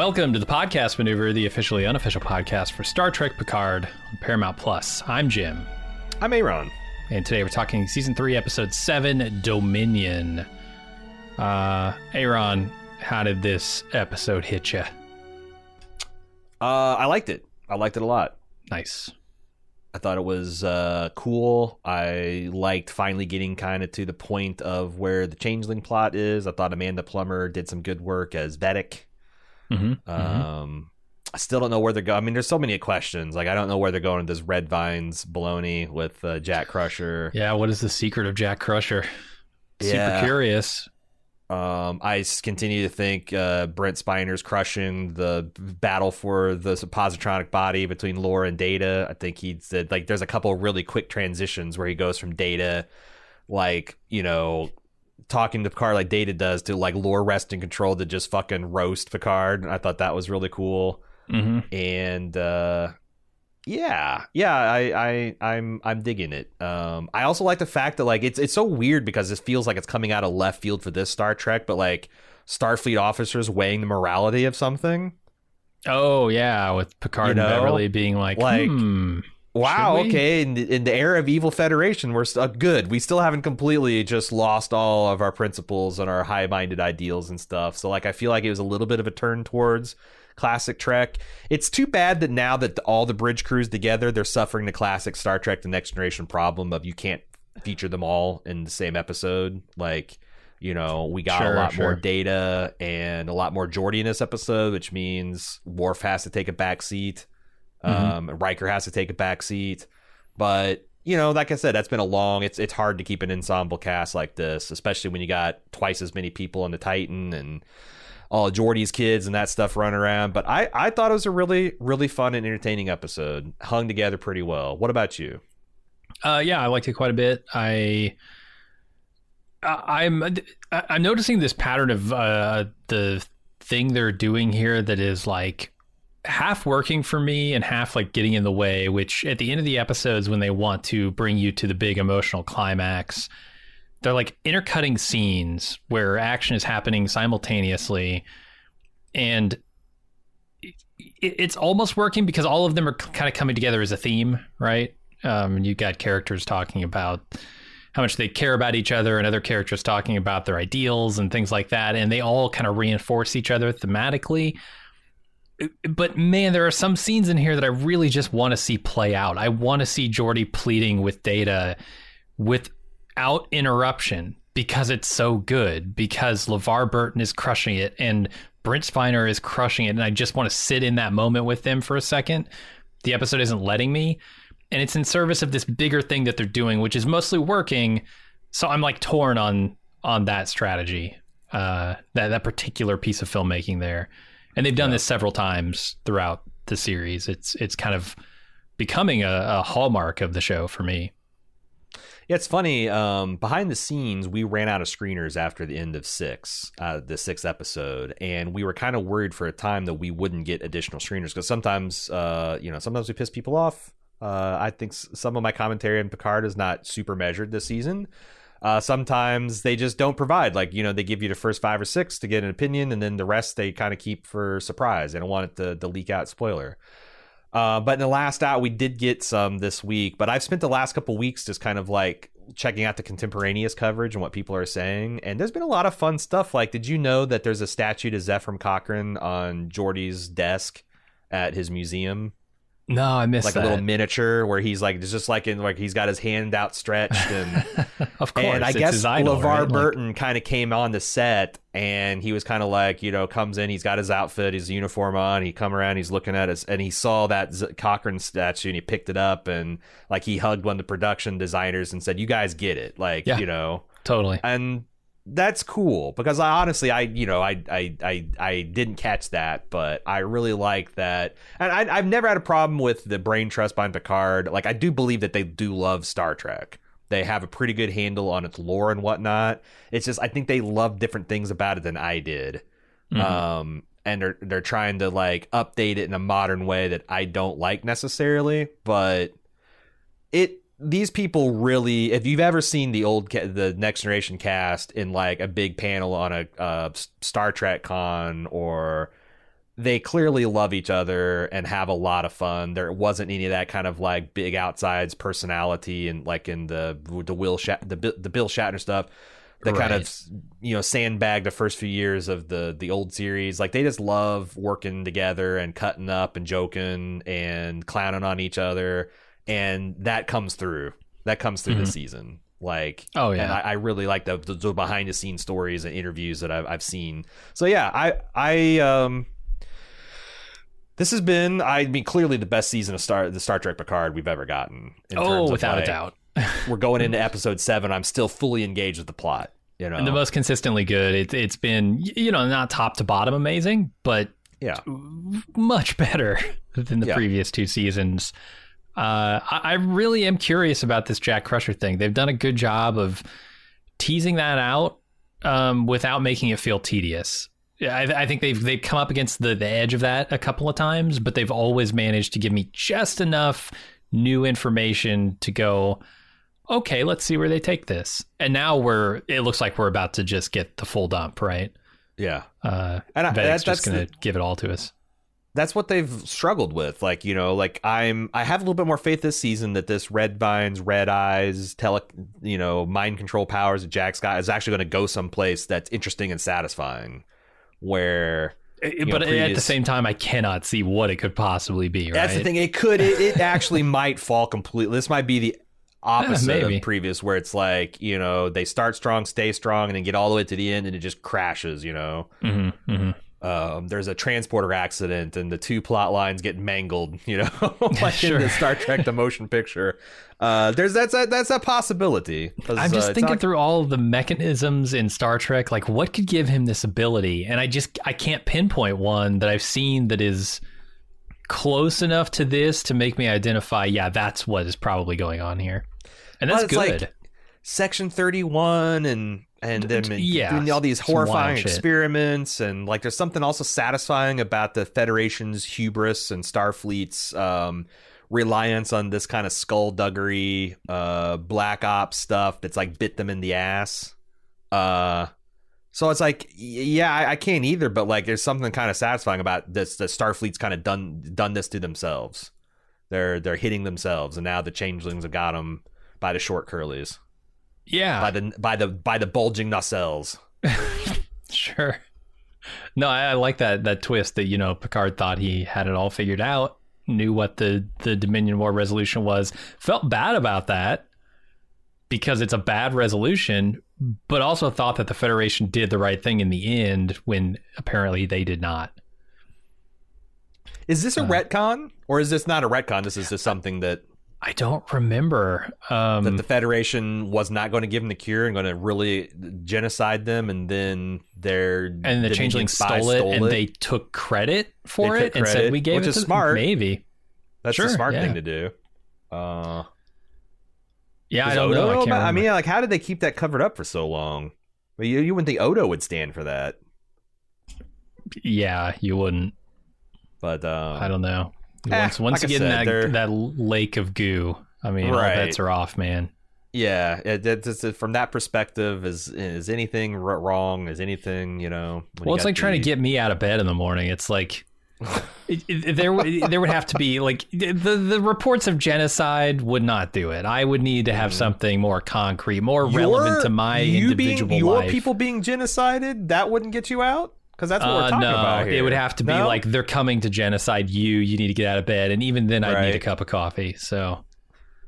Welcome to the Podcast Maneuver, the officially unofficial podcast for Star Trek Picard on Paramount Plus. I'm Jim, I'm Aaron. and today we're talking season three, episode seven, Dominion. Uh, Aaron, how did this episode hit you? Uh, I liked it. I liked it a lot. Nice. I thought it was uh, cool. I liked finally getting kind of to the point of where the changeling plot is. I thought Amanda Plummer did some good work as Vadic. Mm-hmm. Um, I still don't know where they're going. I mean, there's so many questions. Like, I don't know where they're going with this Red Vines baloney with uh, Jack Crusher. Yeah, what is the secret of Jack Crusher? Super Yeah. curious. Um, I continue to think uh, Brent Spiner's crushing the battle for the positronic body between Lore and Data. I think he said like there's a couple of really quick transitions where he goes from Data, like you know, talking to Picard like Data does to like Lore rest and control to just fucking roast Picard. I thought that was really cool Mm-hmm. and uh yeah yeah i i i'm i'm digging it um i also like the fact that like it's it's so weird because it feels like it's coming out of left field for this star trek but like starfleet officers weighing the morality of something Oh yeah, with Picard You know, and Beverly being like, like- hmm. Wow okay in, the- in the era of evil federation we're st- uh, good. We still haven't completely just lost all of our principles and our high-minded ideals and stuff. So like i feel like it was a little bit of a turn towards classic trek. It's too bad that now that all the bridge crews together they're suffering the classic star trek the next generation problem of you can't feature them all in the same episode. Like you know we got Sure, a lot more data and a lot more Geordi in this episode which means Worf has to take a back seat um, Riker has to take a back seat. But you know, like I said, that's been a long. It's it's hard to keep an ensemble cast like this, especially when you got twice as many people on the Titan and all Geordi's kids and that stuff running around. But I I thought it was a really really fun and entertaining episode, hung together pretty well. What about you? Uh, yeah, I liked it quite a bit. I- I'm, I'm noticing this pattern of uh, the thing they're doing here that is like half working for me and half like getting in the way. Which at the end of the episodes, when they want to bring you to the big emotional climax, they're like intercutting scenes where action is happening simultaneously, and it's almost working because all of them are kind of coming together as a theme, right? Um, you got characters talking about how much they care about each other, and other characters talking about their ideals and things like that, and they all kind of reinforce each other thematically. But man, there are some scenes in here that I really just want to see play out. I want to see Geordi pleading with Data without interruption because it's so good. Because LeVar Burton is crushing it, and Brent Spiner is crushing it, and I just want to sit in that moment with them for a second. The episode isn't letting me, and it's in service of this bigger thing that they're doing, which is mostly working. So I'm like torn on on that strategy, uh, that that particular piece of filmmaking there, and they've done this several times throughout the series. It's it's kind of becoming a, a hallmark of the show for me. Yeah, it's funny. Um, behind the scenes, we ran out of screeners after the end of six, uh, the sixth episode, and we were kind of worried for a time that we wouldn't get additional screeners because sometimes, uh, you know, sometimes we piss people off. Uh, I think some of my commentary on Picard is not super measured this season. Uh, sometimes they just don't provide. Like, you know, they give you the first five or six to get an opinion, and then the rest they kind of keep for surprise. They don't want it to, to leak out spoiler. Uh, but in the last out, we did get some this week. But I've spent the last couple weeks just kind of like checking out the contemporaneous coverage and what people are saying. And there's been a lot of fun stuff. Like, did you know that there's a statue to Zefram Cochrane on Geordi's desk at his museum? No, I missed it. like that. a little miniature where he's like it's just like in like he's got his hand outstretched and of course, and I guess his idol, LeVar right? Like- Burton kind of came on the set and he was kind of like, you know, comes in, he's got his outfit, his uniform on, he come around, he's looking at us and he saw that Z- Cochrane statue and he picked it up and like he hugged one of the production designers and said, "You guys get it." Like, Yeah. you know, totally. and that's cool because I honestly I you know I I I, I didn't catch that but I really like that. And I, I've never had a problem with the brain trust behind Picard. Like I do believe that they do love Star Trek. They have a pretty good handle on its lore and whatnot. It's just I think they love different things about it than I did. Mhm. um and they're they're trying to like update it in a modern way that I don't like necessarily but it these people really if you've ever seen the old ca- the next generation cast in like a big panel on a uh, star trek con or they clearly love each other and have a lot of fun. There wasn't any of that kind of like big outsides personality and like in the the will Shat- the, the bill shatner stuff that kind of you know sandbagged the first few years of the the old series. Like they just love working together and cutting up and joking and clowning on each other and that comes through that comes through Mhm. this season like Oh, yeah. and I, I really like the, the, the behind the scenes stories and interviews that I've, I've seen so yeah i i um this has been i mean clearly the best season of star the star trek picard we've ever gotten in Oh, terms of, without like, a doubt. we're going into episode seven i'm still fully engaged with the plot you know And the most consistently good. It, it's been, you know, not top to bottom amazing, but yeah much better than the Yeah. previous two seasons. Uh, I, I really am curious about this Jack Crusher thing. They've done a good job of teasing that out um, without making it feel tedious. I, I think they've they've come up against the, the edge of that a couple of times, but they've always managed to give me just enough new information to go, okay, let's see where they take this. And now we're it looks like we're about to just get the full dump, right? yeah Uh, and I, that, that's just going to give it all to us. That's what they've struggled with. Like, you know, like I'm I have a little bit more faith this season that this red vines, red eyes, tele you know, mind control powers that Jack Scott is actually gonna go someplace that's interesting and satisfying. Where It- know, but at the same time, I cannot see what it could possibly be. Right? that's the thing, it could it, it actually might fall completely this might be the opposite maybe. of previous where it's like, you know, they start strong, stay strong, and then get all the way to the end and it just crashes, you know. hmm hmm um, there's a transporter accident and the two plot lines get mangled, you know, like Sure. in the Star Trek the motion picture. Uh, there's that's a, that's a possibility. I'm uh, just it's thinking not- through all of the mechanisms in Star Trek. Like, what could give him this ability? And I just I can't pinpoint one that I've seen that is close enough to this to make me identify. Yeah, that's what is probably going on here, and Well, that's like- good. Section 31 and and them and Yeah, doing all these horrifying shit. experiments and like there's something also satisfying about the Federation's hubris and Starfleet's um, reliance on this kind of skullduggery, uh, black ops stuff that's like bit them in the ass. Uh, so it's like, yeah, I, I can't either, but like there's something kind of satisfying about this. The Starfleet's kind of done done this to themselves. They're they're hitting themselves, and now the changelings have got them by the short curlies yeah, by the by the by the bulging nacelles. Sure. No, I, I like that that twist that you know Picard thought he had it all figured out, knew what the the Dominion War resolution was, felt bad about that because it's a bad resolution, but also thought that the Federation did the right thing in the end when apparently they did not. Is this a Uh, retcon or is this not a retcon? This is just something that I don't remember. Um, that the Federation was not going to give them the cure and going to really genocide them, and then their and the spies stole it, and they took credit for They it and said we gave which it is to smart. Maybe. That's Sure, the smart yeah. thing to do. Uh, Yeah, I don't know. I, about- I mean, like, how did they keep that covered up for so long? You, you wouldn't think Odo would stand for that, yeah, you wouldn't. but um, I don't know. Eh, Once once like you get in said, they're- that that lake of goo, I mean, all Right. bets are off, man. Yeah, it, it, it's- from that perspective, is is anything r- wrong? Is anything you know? when you Well, it's like trying to get me out of bed in the morning. It's like it, it- there there would have to be like the the reports of genocide would not do it. I would need to have something more concrete, more relevant to my you individual being, your life. people being genocided. That wouldn't get you out Because that's what we're Uh, talking no, about here. it would have to be No? like they're coming to genocide you. You need to get out of bed, and even then, I'd need a cup of coffee. So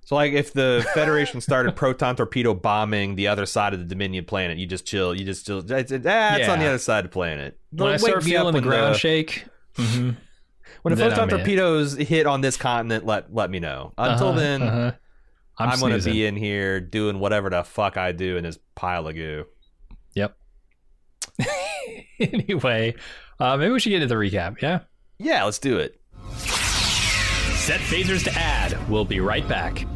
So, like, if the Federation started proton torpedo bombing the other side of the Dominion planet, you just chill. You just chill. It's, ah, it's on the other side of the planet. when I start feeling the ground shake, mhm, when the then photon I'm in. torpedoes hit on this continent, let let me know. Until uh-huh, then, uh-huh. I'm, I'm, going to be in here doing whatever the fuck I do in this pile of goo. Yep. anyway, uh, maybe we should get into the recap. Yeah. Yeah, let's do it. Set phasers to add. We'll be right back.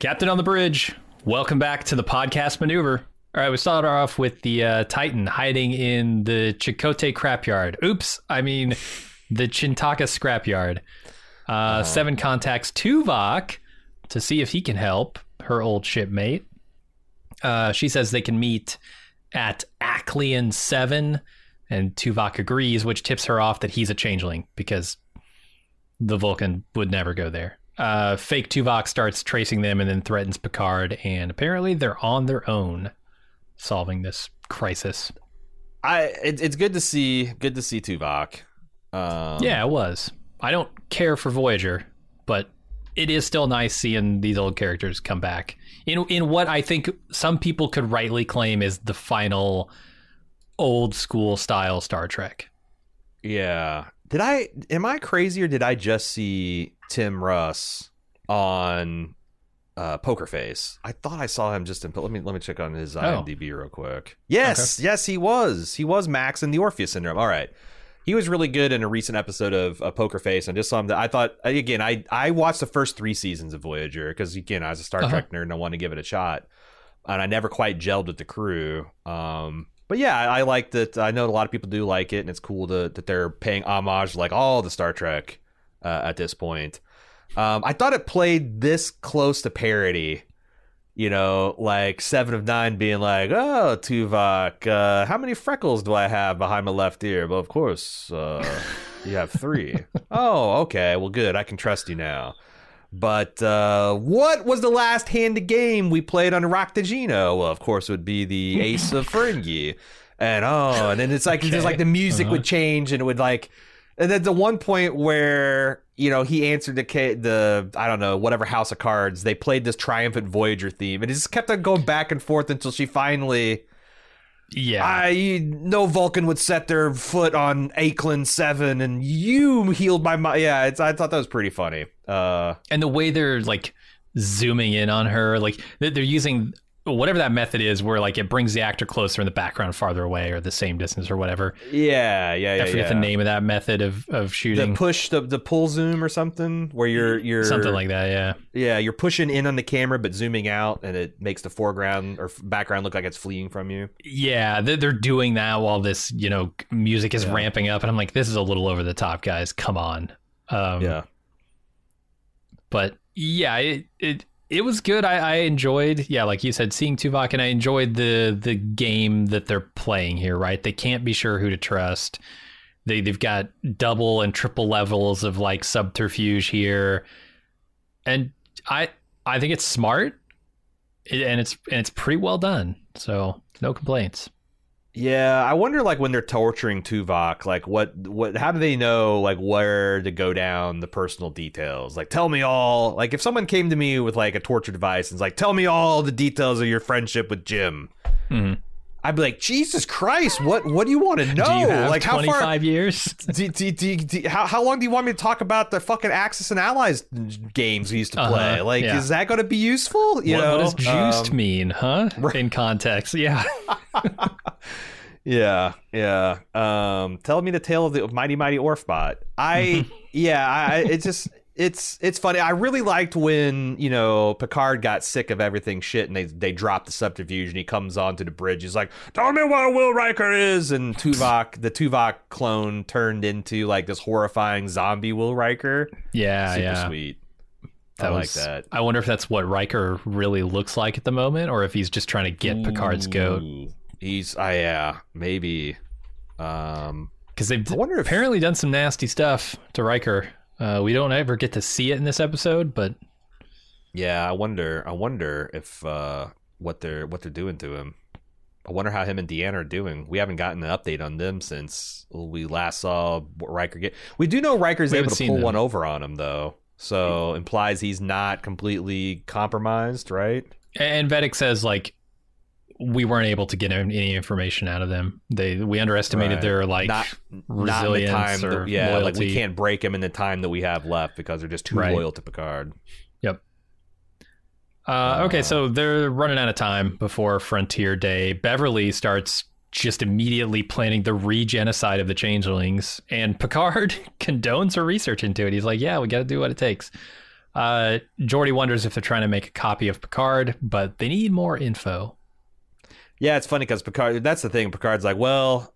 Captain on the bridge, welcome back to the podcast maneuver. All right, we started off with the uh, Titan hiding in the Chakotay scrapyard. Oops, I mean the Chin'toka scrapyard. Uh, Seven contacts Tuvok to see if he can help her old shipmate. Uh, she says they can meet at Acleon 7, and Tuvok agrees, which tips her off that he's a changeling because the Vulcan would never go there. Uh, fake Tuvok starts tracing them and then threatens Picard, and apparently they're on their own solving this crisis. I it, it's good to see good to see Tuvok. Um, yeah, it was. I don't care for Voyager, but it is still nice seeing these old characters come back in in what I think some people could rightly claim is the final old school style Star Trek. Yeah. Did I am I crazy or did I just see Tim Russ on uh, Poker Face? I thought I saw him just in let me let me check on his IMDb real quick. Yes, yes, he was. He was Max in the Orpheus syndrome. All right. He was really good in a recent episode of uh, Poker Face. I just saw him. That I thought again. I I watched the first three seasons of Voyager because again I was a Star Uh-huh. Trek nerd and I wanted to give it a shot, and I never quite gelled with the crew. Um, but yeah, I, I like that. I know a lot of people do like it, and it's cool to, that they're paying homage to like all the Star Trek uh, at this point. Um, I thought it played this close to parody. You know, like Seven of Nine being like, "Oh, Tuvok, uh, how many freckles do I have behind my left ear?" Well, of course, uh, you have three. oh, okay. Well, good. I can trust you now. But uh, what was the last hand game we played on Raktajino? Well, of course, it would be the Ace of Ferengi. And oh, and then it's like just like the music would change and it would like, and then the one point where you know he answered the the I don't know whatever House of Cards they played this triumphant Voyager theme and it just kept on going back and forth until she finally Yeah. I no Vulcan would set their foot on Akelin Seven, and you healed my mind. Yeah, it's, I thought that was pretty funny. Uh, and the way they're like zooming in on her like they're using whatever that method is where like it brings the actor closer in the background farther away or the same distance or whatever yeah, yeah, yeah. i forget yeah. the name of that method of of shooting The push, the the pull zoom or something, where you're you're something like that yeah yeah, you're pushing in on the camera but zooming out, and it makes the foreground or background look like it's fleeing from you. yeah they're, they're doing that while this you know music is Yeah. ramping up and i'm like this is a little over the top guys come on um Yeah, but yeah, it it it was good. I, I enjoyed, yeah, like you said, seeing Tuvok, and I enjoyed the the game that they're playing here. Right, they can't be sure who to trust. They they've got double and triple levels of like subterfuge here, and I I think it's smart, and it's and it's pretty well done. So no complaints. Yeah, I wonder like when they're torturing Tuvok, like what what how do they know like where to go down the personal details? Like tell me all like if someone came to me with like a torture device and was like tell me all the details of your friendship with Jim. Mhm. I'd be like, Jesus Christ, what what do you want to know? Do you have like how far five years? do, do, do, do- how, how long do you want me to talk about the fucking Axis and Allies games we used to Uh-huh, play? Like, yeah. is that going to be useful? You what, know, what does juiced Um, mean, huh? In context, yeah. Yeah, yeah. Um, tell me the tale of the mighty mighty Orphbot. I, yeah, I, it's just it's it's funny. I really liked when you know Picard got sick of everything shit, and they they dropped the subterfuge, and he comes onto the bridge. He's like, "Tell me what a Will Riker is," and Tuvok, the Tuvok clone, turned into like this horrifying zombie Will Riker. Yeah, Super yeah. sweet. That I like was- that. I wonder if that's what Riker really looks like at the moment, or if he's just trying to get Picard's goat. He's, uh, yeah, maybe. Um, Because they've I wonder if- apparently done some nasty stuff to Riker. Uh, we don't ever get to see it in this episode, but Yeah, I wonder. I wonder if uh, what they're what they're doing to him. I wonder how him and Deanna are doing. We haven't gotten an update on them since we last saw Riker get. We do know Riker's We able to pull them. one over on him though, so implies he's not completely compromised, right? And Vadic says like we weren't able to get any information out of them. They we underestimated Right. their like not not resilience time. or That, yeah, like we can't break them in the time that we have left because they're just too Right. loyal to Picard. Yep. Uh, okay, so they're running out of time before Frontier Day. Beverly starts just immediately planning the re-genocide of the changelings, and Picard condones her research into it. He's like, "Yeah, we got to do what it takes." Uh, Geordi wonders if they're trying to make a copy of Picard, but they need more info. Yeah, it's funny because Picard. That's the thing. Picard's like, well,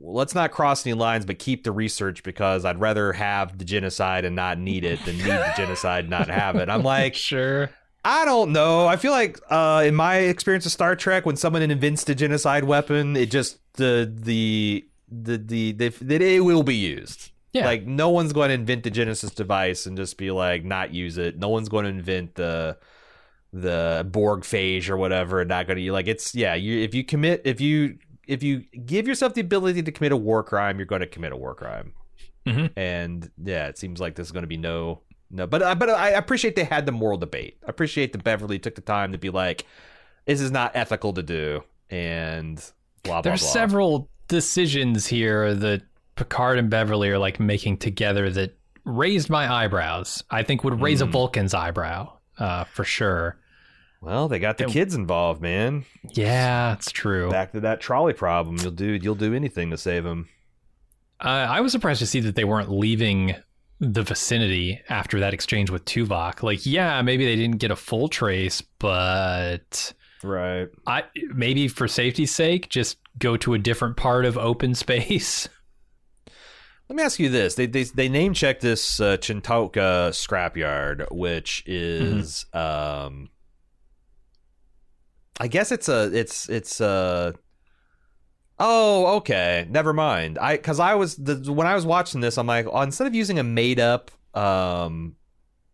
let's not cross any lines, but keep the research because I'd rather have the genocide and not need it than need the genocide and not have it. I'm like, Sure. I don't know. I feel like uh, in my experience of Star Trek, when someone invents a genocide weapon, it just the the the the, the that it will be used. Yeah. Like no one's going to invent the Genesis device and just be like not use it. No one's going to invent the the Borg phase or whatever and not going to you like it's yeah. You if you commit if you if you give yourself the ability to commit a war crime, you're going to commit a war crime. Mhm. And yeah, it seems like there's going to be no no. But I but I appreciate they had the moral debate. I appreciate that Beverly took the time to be like, this is not ethical to do, and blah blah There's blah. several decisions here that Picard and Beverly are like making together that raised my eyebrows. I think would raise a Hmm. Vulcan's eyebrow, uh, for sure. Well, they got the And- kids involved, man. Yeah, it's true. Back to that trolley problem. You'll do you'll do anything to save them. Uh, I was surprised to see that they weren't leaving the vicinity after that exchange with Tuvok. Like, yeah, maybe they didn't get a full trace, but Right. I maybe for safety's sake, just go to a different part of open space. Let me ask you this: they they, they name check this uh, Chin'toka scrapyard, which is, um, I guess it's a it's it's a. Oh, okay. Never mind. I because I was the when I was watching this, I'm like, oh, instead of using a made up um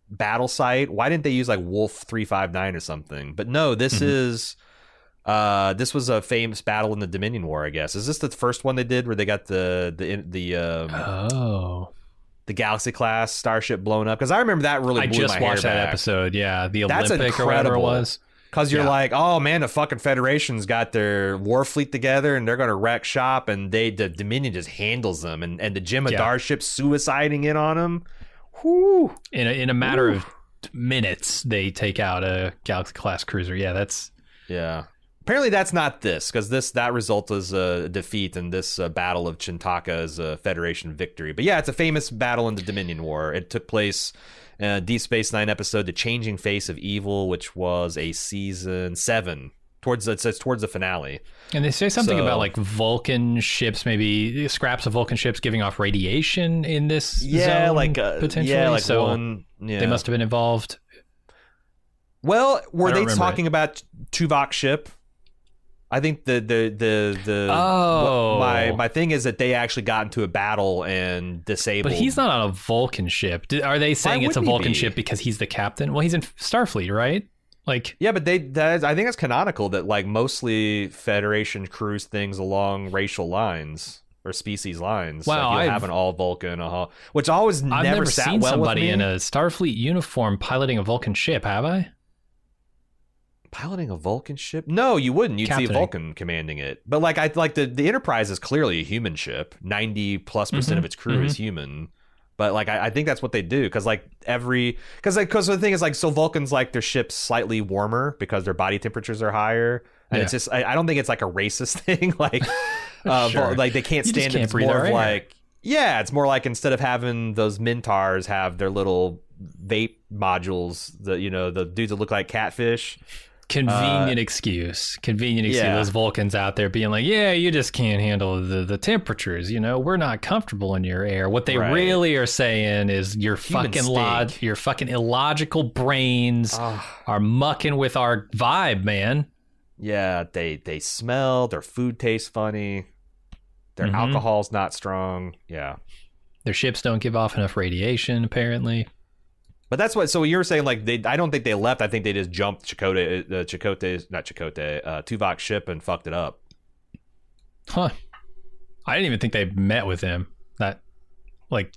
battle site, why didn't they use like Wolf three five nine or something? But no, this Mhm. is. Uh, this was a famous battle in the Dominion War, I guess. Is this the first one they did where they got the the the um, Oh, the Galaxy class starship blown up? Because I remember that really I just watched that back. episode. Yeah, the That's Olympic or whatever it incredible. was. Because you're Yeah. like, oh man, the fucking Federation's got their war fleet together and they're gonna wreck shop, and they the Dominion just handles them, and and the Jem'Hadar Yeah. ship suiciding in on them. Whoo! In a, in a matter Ooh. of minutes, they take out a Galaxy class cruiser. Yeah, that's Yeah. Apparently that's not this because this that result is a defeat and this uh, battle of Chin'toka is a Federation victory. But yeah, it's a famous battle in the Dominion War. It took place in a Deep Space Nine episode, "The Changing Face of Evil," which was a season seven towards it says towards the finale. And they say something So- about like Vulcan ships, maybe scraps of Vulcan ships giving off radiation in this Yeah, zone, like uh, potentially. yeah, like so one. Yeah, they must have been involved. Well, were they talking about Tuvok ship? I think the the the the Oh. my my thing is that they actually got into a battle and disabled. But he's not on a Vulcan ship. Are they saying it's a Vulcan be? ship because he's the captain? Well, he's in Starfleet, right? Like, Yeah, but they that I think it's canonical that like mostly Federation cruise things along racial lines or species lines. Wow, like you'll have an all Vulcan, uh-huh, which always I've never, never, sat seen well somebody in a Starfleet uniform piloting a Vulcan ship, have I? Piloting a Vulcan ship. No, you wouldn't. You'd see a Vulcan commanding it. But like I like the the Enterprise is clearly a human ship. Ninety plus percent of its crew is human. But like I, I think that's what they do because like every because like because the thing is like so Vulcans like their ships slightly warmer because their body temperatures are higher and Yeah. it's just I, I don't think it's like a racist thing like uh, Sure. Vul- like they can't You stand it can't it's more of like yeah it's more like instead of having those Mintars have their little vape modules the you know the dudes that look like catfish Convenient excuse. Convenient excuse. Uh, yeah. Those Vulcans out there being like, yeah, you just can't handle the, the temperatures. You know, we're not comfortable in your air. What they Right. really are saying is your Human fucking log, your fucking illogical brains Ah. are mucking with our vibe, man. Yeah, they they smell. Their food tastes funny. Their Mhm. alcohol's not strong. Yeah, Their ships don't give off enough radiation, apparently. But that's what. So you're saying like they? I don't think they left. I think they just jumped Chakotay, uh, Chakotay, not Chakotay, uh, Tuvok's ship and fucked it up. Huh. I didn't even think they met with him. That like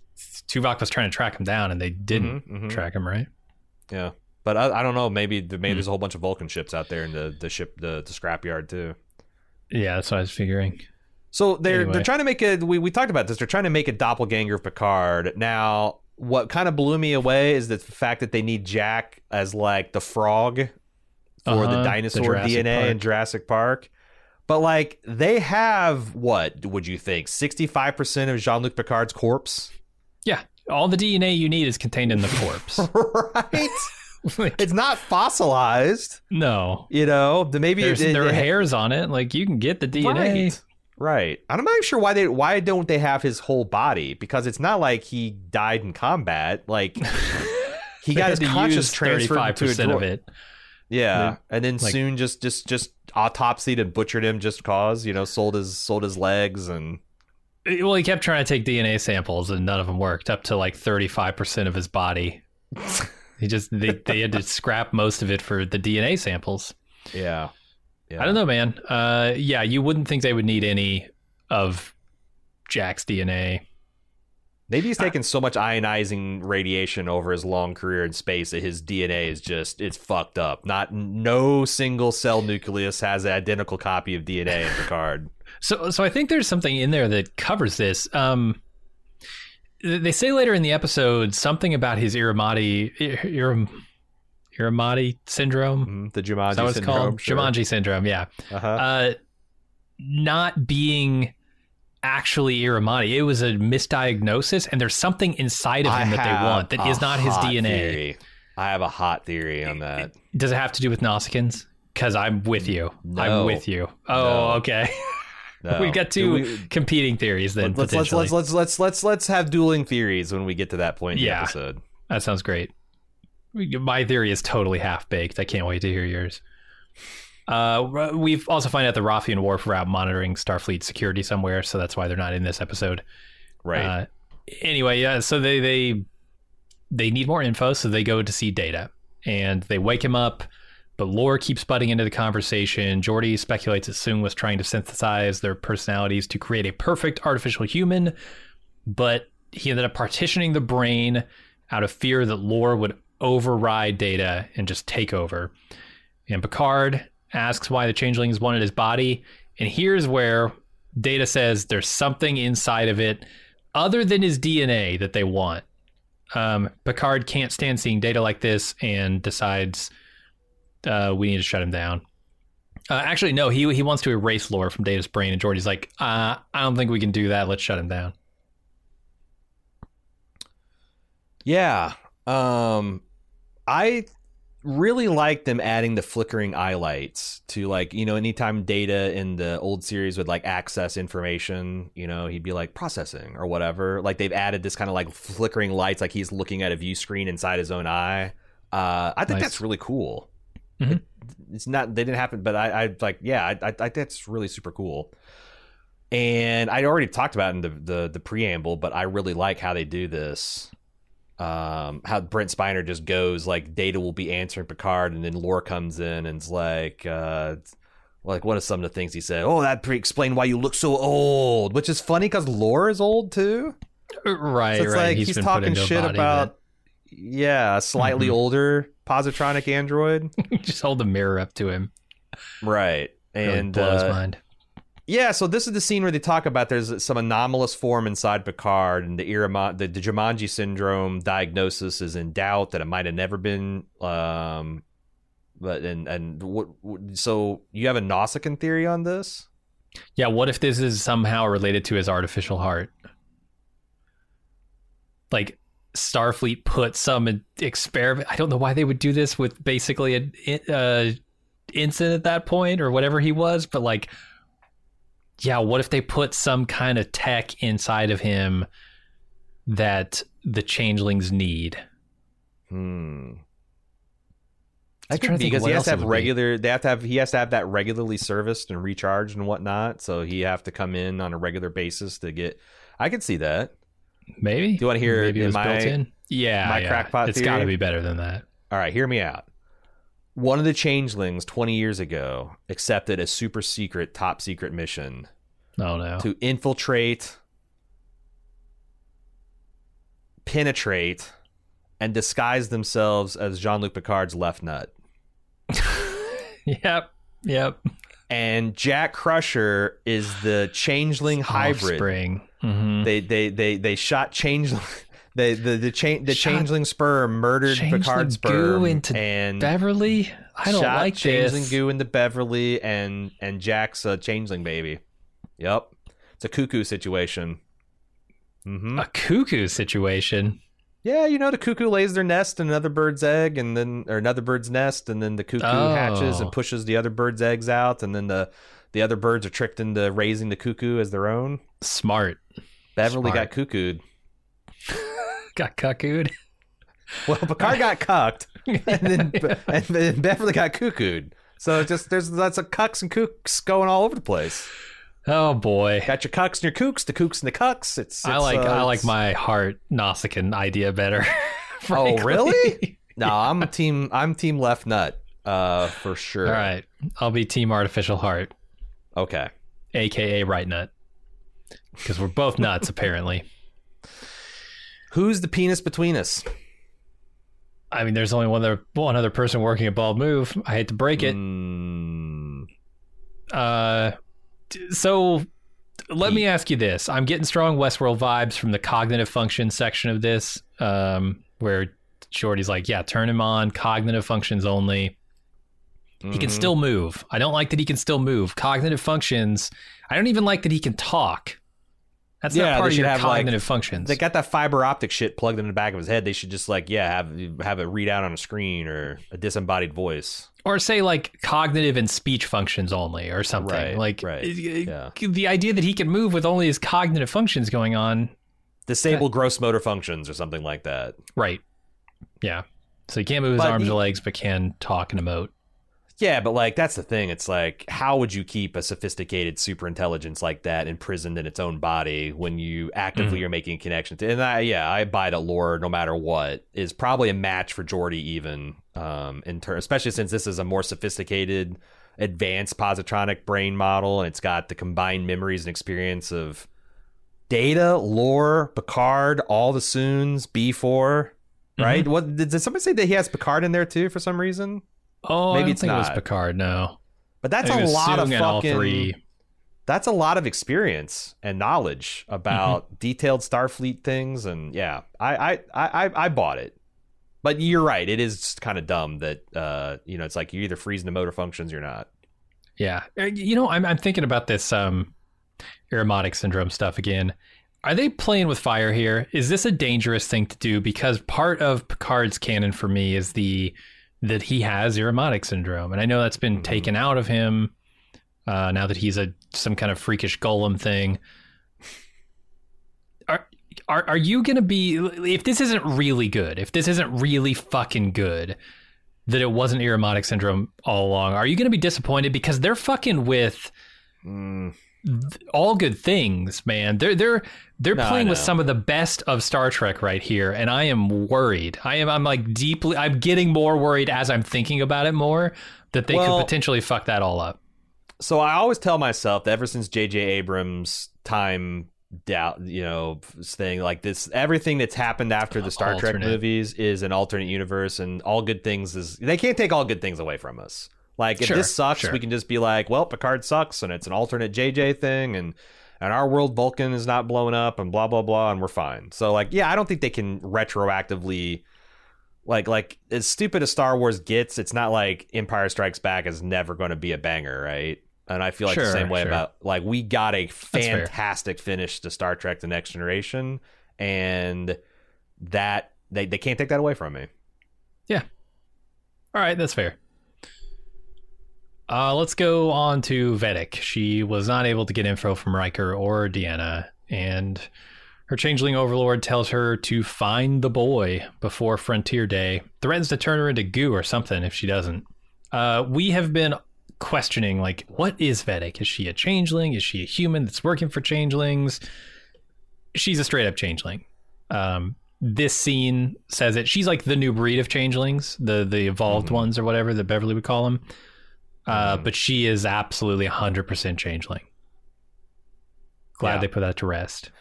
Tuvok was trying to track him down and they didn't Mhm, mhm. track him, right? Yeah, but I, I don't know. Maybe maybe there's a whole bunch of Vulcan ships out there in the the ship the, the scrapyard too. Yeah, that's what I was figuring. So they're Anyway. they're trying to make a we, we talked about this. They're trying to make a doppelganger of Picard. Now, what kind of blew me away is the fact that they need Jack as like the frog for Uh-huh, the the dinosaur Jurassic DNA in Jurassic Park. But like they have what would you think? Sixty five percent of Jean Luc Picard's corpse, Yeah, all the DNA you need is contained in the corpse. right? Like, it's not fossilized. no, You know, the maybe there's it- there are it- hairs on it. Like you can get the DNA. Right. Right. I'm not even sure why they why don't they have his whole body because it's not like he died in combat. Like he got his to conscious transferred to a 35% of it. Yeah, and then like- soon just just just autopsied and butchered him just cause you know sold his sold his legs and Well, he kept trying to take DNA samples and none of them worked. Up to like 35% of his body. he just they, they had to scrap most of it for the DNA samples. yeah. Yeah. I don't know, man. Uh, yeah, you wouldn't think they would need any of Jack's DNA. Maybe he's taken so much ionizing radiation over his long career in space that his DNA is just it's fucked up. Not no single cell nucleus has an identical copy of DNA in Picard. So, so I think there's something in there that covers this. Um, they say later in the episode something about his Irumodic, Iram, Irumodic syndrome. Mhm, The Jumanji that it's syndrome. called? sure. Jumanji syndrome. Yeah. Uh-huh. Uh, not being actually Irumodic. It was a misdiagnosis, and there's something inside of I him that they want that is not his DNA. theory. I have a hot theory on that. Does it have to do with Nausicaans? Because I'm with you. No. I'm with you. Oh, No. okay. No. We've got two we- competing theories then. let's, let's let's let's let's let's let's have dueling theories when we get to that point in the Yeah. episode. That sounds great. My theory is totally half baked. I can't wait to hear yours. Uh, we've also find out the Rafi and Worf are out monitoring Starfleet security somewhere, so that's why they're not in this episode. Right. Uh, anyway, yeah. So they they they need more info, so they go to see Data, and they wake him up. But Lore keeps butting into the conversation. Geordi speculates that Soong was trying to synthesize their personalities to create a perfect artificial human, but he ended up partitioning the brain out of fear that Lore would override Data and just take over. And Picard asks why the changelings wanted his body, and here's where Data says there's something inside of it other than his DNA that they want. Um, Picard can't stand seeing Data like this and decides uh, we need to shut him down. Uh, actually, no, he he wants to erase Lore from Data's brain, and Geordi's like, uh, I don't think we can do that. Let's shut him down. Yeah. Um I really like them adding the flickering eye lights to like, you know, anytime data in the old series would like access information, you know, he'd be like processing or whatever. Like they've added this kind of like flickering lights like he's looking at a view screen inside his own eye. Uh I think Nice. that's really cool. Mhm. It- it's not they didn't happen, but I I like yeah, I I, I that's really super cool. And I already talked about in the, the the preamble, but I really like how they do this um how Brent Spiner just goes like Data will be answering Picard and then Lore comes in and's like uh like what are some of the things he said? Oh, that pre why you look so old, which is funny because Lore is old too. Right, So it's right. like he's, talking shit about yeah, a slightly Mhm. older positronic android. just hold the mirror up to him. right. Really And his uh, mind. Yeah, so this is the scene where they talk about there's some anomalous form inside Picard, and the Irama, the, the Jumanji syndrome diagnosis is in doubt that it might have never been. Um, but and and what? what- So you have a Nausicaan theory on this? Yeah, what if this is somehow related to his artificial heart? Like Starfleet put some experiment. I don't know why they would do this with basically an uh, ensign at that point or whatever he was, but like, yeah, what if they put some kind of tech inside of him that the changelings need? Hmm. I'm I trying could to think because he has to have would be. regular. They have to have. He has to have that regularly serviced and recharged and whatnot. So he have to come in on a regular basis to get. I could see that. Maybe. Do you wanna hear Maybe it was my- built in. Yeah, my yeah. crackpot It's got to be better than that. All right, hear me out. One of the changelings 20 years ago accepted a super secret, top secret mission Oh no. to infiltrate, penetrate, and disguise themselves as Jean Luc Picard's left nut. Yep. Yep. And Jack Crusher is the changeling hybrid. Offspring. Mhm. They they they they shot changeling. They, the the cha- the Shot changeling sperm murdered changeling Picard's goo into and Beverly, I don't shot like changeling this. goo into Beverly and and Jack's a changeling baby. Yep, it's a cuckoo situation. hmm A cuckoo situation. Yeah, you know the cuckoo lays their nest in another bird's egg, and then or another bird's nest, and then the cuckoo hatches Oh. and pushes the other bird's eggs out, and then the the other birds are tricked into raising the cuckoo as their own. Smart. Beverly Smart. got cuckooed. Got cuckooed. Well, Picard got cucked, and then and then Beverly got cuckooed. So just there's lots of cucks and kooks going all over the place. Oh boy. Got your cucks and your kooks, the kooks and the cucks. It's, I like uh, I like my heart Nausicaan idea better. Oh really? no, I'm team. I'm team left nut. Uh, for sure. All right. I'll be team artificial heart, Okay. aka right nut. Because we're both nuts, apparently. Who's the penis between us? I mean, there's only one other one other person working a bald move. I hate to break it. Mm, Uh, so let me ask you this: I'm getting strong Westworld vibes from the cognitive function section of this, um, where Shorty's like, "Yeah, turn him on, cognitive functions only." He can mhm. still move. I don't like that he can still move. Cognitive functions. I don't even like that he can talk. That's Yeah, not they part of should your have, like- cognitive functions. They got that fiber optic shit plugged in the back of his head. They should just like, yeah, have have it read out on a screen or a disembodied voice. or say like cognitive and speech functions only, or something. Right, like right, uh, yeah. the idea that he can move with only his cognitive functions going on. Disable gross motor functions or something like that. Right. Yeah. So he can't move his But arms the- or legs, but can talk and emote. Yeah, but like that's the thing. It's like how would you keep a sophisticated super intelligence like that imprisoned in its own body when you actively Mhm. are making connections? And I, yeah, I buy that lore no matter what is probably a match for Geordi even um in ter- especially since this is a more sophisticated advanced positronic brain model and it's got the combined memories and experience of Data, Lore, Picard, all the Soongs, B4, right? What did, did somebody say that he has Picard in there too for some reason? Oh, Maybe it's think it was not. Picard. No, But that's a lot of fucking three. that's a lot of experience and knowledge about Mm-hmm. detailed Starfleet things, and yeah, I I I I- bought it. But you're right; it is kind of dumb that uh you know it's like you're either freezing the motor functions, or you're not. Yeah, Uh, you know, I'm I'm thinking about this um, Irumodic syndrome stuff again. Are they playing with fire here? Is this a dangerous thing to do? Because part of Picard's canon for me is the that he has Irumodic syndrome, and I know that's been Mhm. taken out of him uh, now that he's a some kind of freakish golem thing. Are are are you gonna be if this isn't really good? If this isn't really fucking good, that it wasn't Irumodic syndrome all along. Are you going to be disappointed because they're fucking with Mm, all good things, man. They're they're they're No, playing with some of the best of Star Trek right here, and I am worried. I am I'm like deeply I'm getting more worried as I'm thinking about it more that they Well- could potentially fuck that all up. so I always tell myself that ever since J.J. Abrams' time doubt, you know, thing like this, everything that's happened after the Star Trek movies is an alternate universe, and all good things is they can't take all good things away from us. Like if Sure, this sucks, sure. we can just be like, well, Picard sucks, and it's an alternate JJ thing, and and our world Vulcan is not blowing up, and blah blah blah, and we're fine. So like, yeah, I don't think they can retroactively. Like, like as stupid as Star Wars gets, it's not like Empire Strikes Back is never going to be a banger, right? And I feel like the same way sure. about like we got a fantastic finish to Star Trek: The Next Generation, and that they they can't take that away from me. Yeah. All right, that's fair. Uh, let's go on to Vadic. She was not able to get info from Riker or Deanna, and her changeling overlord tells her to find the boy before Frontier Day. Threatens to turn her into goo or something if she doesn't. Uh, we have been questioning, like, what is Vadic? Is she a changeling? Is she a human that's working for changelings? She's a straight up changeling. Um, this scene says it. She's like the new breed of changelings, the the evolved Mhm. ones or whatever that Beverly would call them. Uh, Mhm. But she is absolutely 100% changeling. glad Yeah. they put that to rest.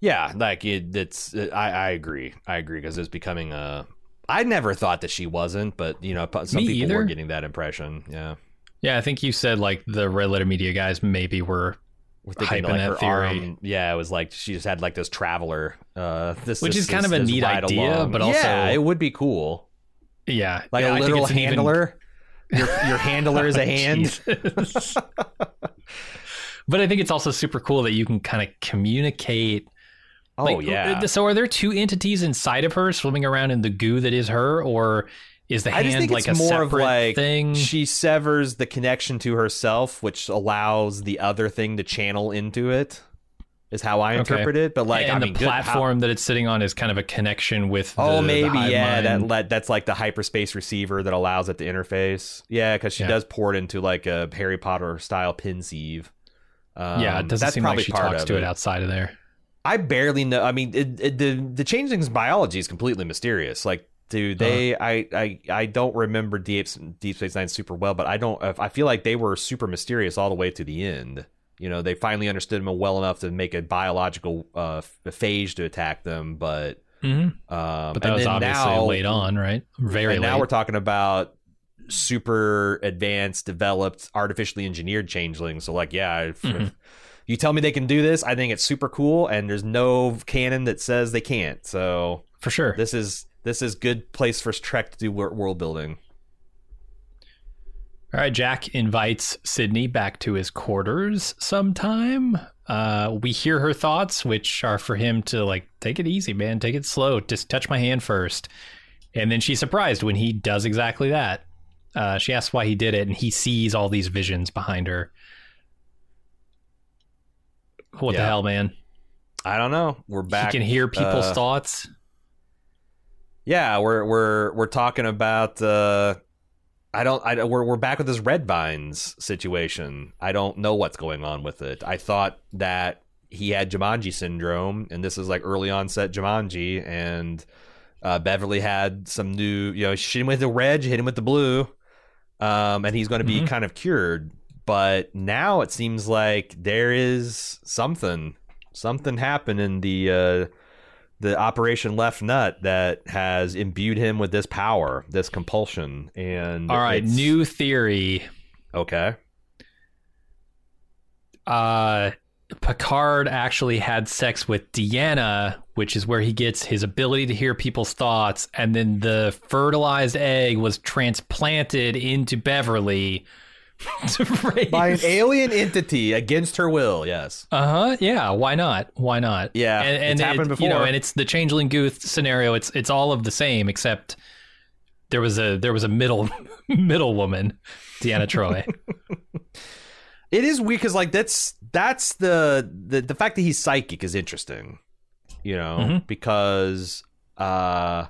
Yeah, like it, it's. I, I agree. I agree because it's becoming a. I never thought that she wasn't, but you know, some Me people either. were getting that impression. Yeah, Yeah, I think you said like the red letter media guys maybe were, We're thinking, Hyping like, that her theory. arm- yeah, it was like she just had like this traveler. Uh, this Which this- is kind this- of a neat idea, along. but also- yeah, it would be cool. yeah, Like yeah, a literal it's even- handler. Your, your handler is a oh, hand. But I think it's also super cool that you can kind of communicate. Oh like, yeah. Uh, so are there two entities inside of her swimming around in the goo that is her, or is the hand like a more separate like thing? she severs the connection to herself, which allows the other thing to channel into it. Is how I Okay. interpret it. But like, and I the mean, good- how- platform that it's sitting on is kind of a connection with. Oh, the maybe hive yeah. That, mind. that that's like the hyperspace receiver that allows it to interface. Yeah, because she Yeah. does pour it into like a Harry Potter style Pensieve. Um, yeah, it doesn't seem like she talks to it outside of there. I barely know. I mean, it, it, the the changeling's biology is completely mysterious. Like, dude, they I, I I don't remember Deep Deep Space Nine super well, but I don't. I feel like they were super mysterious all the way to the end. You know, they finally understood them well enough to make a biological uh, phage to attack them, but hmm um, But that was obviously now, late on, right? Very and late. now we're talking about super advanced, developed, artificially engineered changelings. So, like, yeah, if, Mhm. if you tell me they can do this, I think it's super cool, and there's no canon that says they can't. So, for sure. this is this is good place for Trek to do world building. All right, Jack invites Sydney back to his quarters sometime. Uh, we hear her thoughts, which are for him to like, take it easy, man, take it slow, just touch my hand first. And then she's surprised when he does exactly that. Uh, she asks why he did it, and he sees all these visions behind her. What the hell, man? I don't know. We're back. he can hear people's uh, thoughts. Yeah, we're we're we're talking about. Uh, I don't. I we're we're back with this red vines situation. I don't know what's going on with it. I thought that he had Jumanji syndrome, and this is like early onset Jumanji, and uh, Beverly had some new. You know, she hit him with the red, hit him with the blue, um, and he's going to be Mhm. kind of cured. But now it seems like there is something, something happened in the. Uh, the Operation Left Nut that has imbued him with this power, this compulsion, and All right, new theory. okay, uh Picard actually had sex with Deanna, which is where he gets his ability to hear people's thoughts, and then the fertilized egg was transplanted into Beverly. by an alien entity against her will. Yes, Uh huh. Yeah. Why not? Why not? Yeah, And, and it's happened You know, before. and it's the changeling gooth scenario. It's it's all of the same, except there was a there was a middle middle woman, Deanna Troy. it is weird because like that's that's the, the the fact that he's psychic is interesting, you know, Mhm. because uh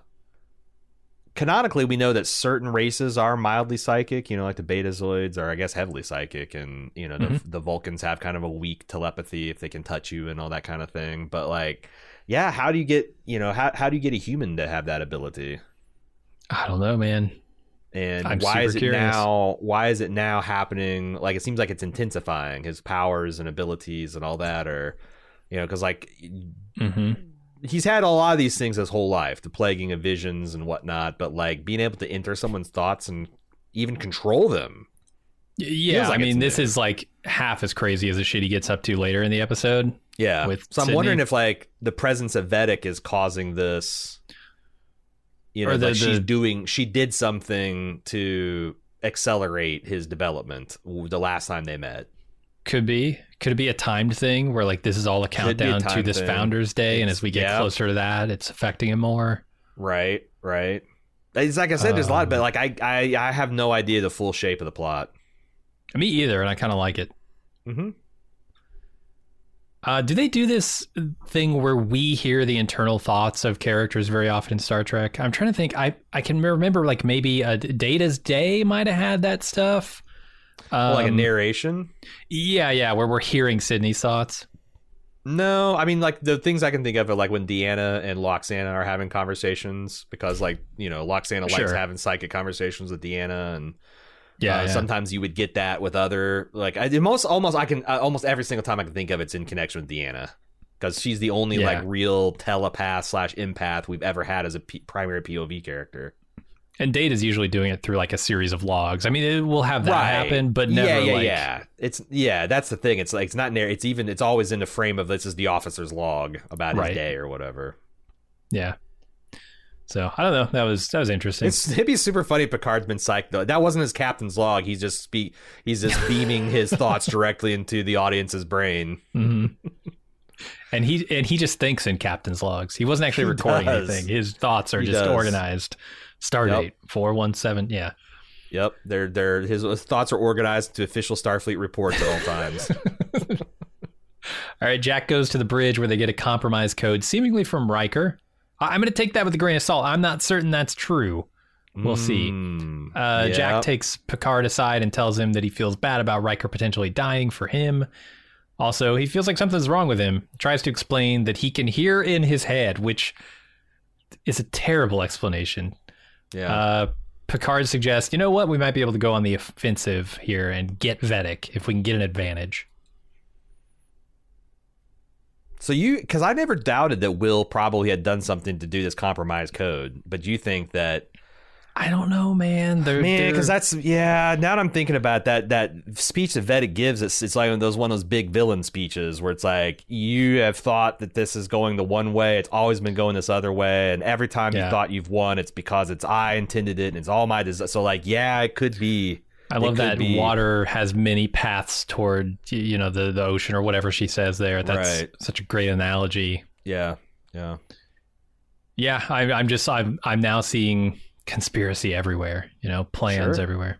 canonically we know that certain races are mildly psychic you know like the betazoids are i guess heavily psychic and you know the, Mm-hmm. the vulcans have kind of a weak telepathy if they can touch you and all that kind of thing but like yeah how do you get you know how, how do you get a human to have that ability I don't know, man. and I'm why is it curious. now why is it now happening like it seems like it's intensifying his powers and abilities and all that or you know because like hmm he's had a lot of these things his whole life the plaguing of visions and whatnot but like being able to enter someone's thoughts and even control them Yeah, like I mean, this new. is like half as crazy as the shit he gets up to later in the episode. yeah With so i'm Sydney. wondering if like the presence of vadic is causing this you know the- like she's doing she did something to accelerate his development the last time they met Could be. Could it be a timed thing where like this is all a Could be a countdown to this thing. Founders Day, and as we get yeah. closer to that, it's affecting him more. Right, right. It's like I said, there's a lot, Um, but like I, I, I have no idea the full shape of the plot. Me either, and I kind of like it. Mm-hmm. Uh, do they do this thing where we hear the internal thoughts of characters very often in Star Trek? I'm trying to think. I I can remember like maybe a Data's Day might have had that stuff. Um, like a narration. Yeah, yeah, where we're hearing Sydney's thoughts. No, I mean like the things I can think of are like when Deanna and Lwaxana are having conversations because like you know Lwaxana likes having psychic conversations with Deanna and Yeah, Uh, yeah. Sometimes you would get that with other like I, most almost I can uh, almost every single time I can think of it's in connection with Deanna because she's the only Yeah. like real telepath slash empath we've ever had as a P- primary POV character. And Data's usually doing it through like a series of logs. I mean, it will have that happen, but never yeah, yeah, like yeah. It's yeah, that's the thing. It's like it's not near. It's even. It's always in the frame of this is the officer's log about his day or whatever. yeah. So I don't know. That was that was interesting. It's it'd be super funny. if Picard's been psyched though. That wasn't his captain's log. He's just speak. He's just beaming his thoughts directly into the audience's brain. hmm and he and he just thinks in captain's logs. He wasn't actually He recording does. anything. His thoughts are He just does. organized. Stardate four one seven. Yeah. Yep, they're they're his thoughts are organized to official Starfleet reports at all times. All right. Jack goes to the bridge where they get a compromise code, seemingly from Riker. I- I'm going to take that with a grain of salt. I'm not certain that's true. We'll see. Mm, Uh. Jack takes Picard aside and tells him that he feels bad about Riker potentially dying for him. Also, he feels like something's wrong with him. Tries to explain that he can hear in his head, which is a terrible explanation. Yeah. Uh, Picard suggests, you know what, we might be able to go on the offensive here and get Vadic if we can get an advantage. So you, because I never doubted that Will probably had done something to do this compromise code, but you think that I don't know, man. They're, man, because that's yeah. Now that I'm thinking about that, that speech that Vadic gives, it's it's like one of those one of those big villain speeches where it's like you have thought that this is going the one way, it's always been going this other way, and every time you thought you've won, it's because it's I intended it and it's all my desire. So like, yeah, it could be. I love that be- water has many paths toward you know the the ocean or whatever she says there. That's Right. such a great analogy. Yeah, yeah. Yeah, I, I'm just I'm I'm now seeing conspiracy everywhere. You know, plans Sure. everywhere.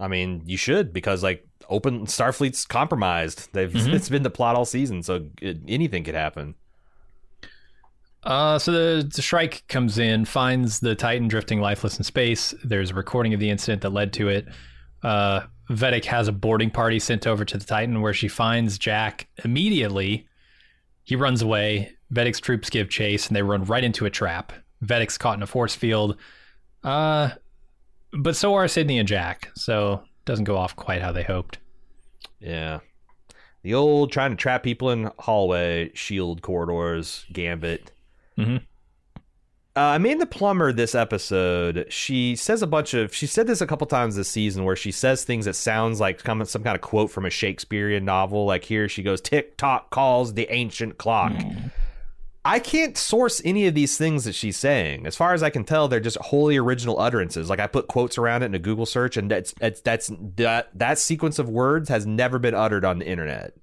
I mean, you should because like open Starfleet's compromised. They've Mhm. it's been the plot all season, so it, anything could happen. Uh, so the, the Shrike comes in, finds the Titan drifting lifeless in space. There's a recording of the incident that led to it. Uh, Vadic has a boarding party sent over to the Titan where she finds Jack immediately. He runs away. Vadic's troops give chase and they run right into a trap. Vadic's caught in a force field. Uh, but so are Sydney and Jack, so doesn't go off quite how they hoped. Yeah. The old trying to trap people in hallway, shield corridors, gambit. Mhm. Uh, the plumber. this episode, she says a bunch of. She said this a couple times this season, where she says things that sounds like some, some kind of quote from a Shakespearean novel. Like here, she goes, "Tick tock calls the ancient clock." I can't source any of these things that she's saying. As far as I can tell, they're just wholly original utterances. Like I put quotes around it in a Google search, and that's that's that's that that sequence of words has never been uttered on the internet.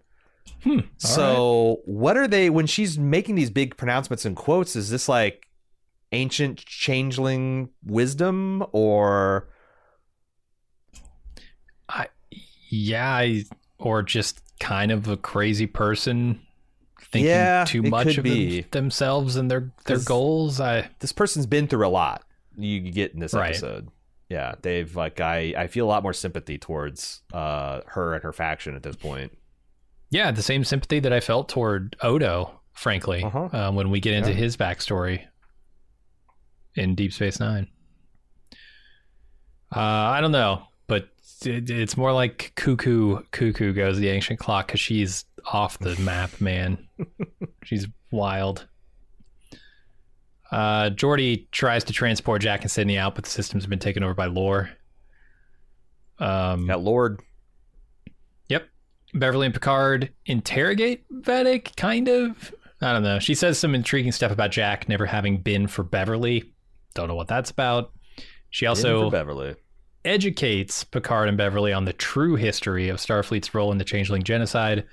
Hmm. So what are they when she's making these big pronouncements and quotes? Is this like ancient changeling wisdom or Yeah, I, or just kind of a crazy person thinking Yeah, too much of them- themselves and their their goals. I this person's been through a lot? You get in this Right. episode. Yeah, they've like I I feel a lot more sympathy towards uh her and her faction at this point. yeah, the same sympathy that I felt toward Odo, frankly, Uh-huh. uh, when we get into Yeah. his backstory in Deep Space Nine. Uh, I don't know, but it, it's more like cuckoo cuckoo goes the ancient clock because she's off the map, man. she's wild. Uh, Geordi tries to transport Jack and Sydney out, but the system's been taken over by Lore. Um, That Lord Yep. Beverly and Picard interrogate Vadic, kind of. I don't know. She says some intriguing stuff about Jack never having been for Beverly. Don't know what that's about. She also Beverly. educates Picard and Beverly on the true history of Starfleet's role in the Changeling genocide.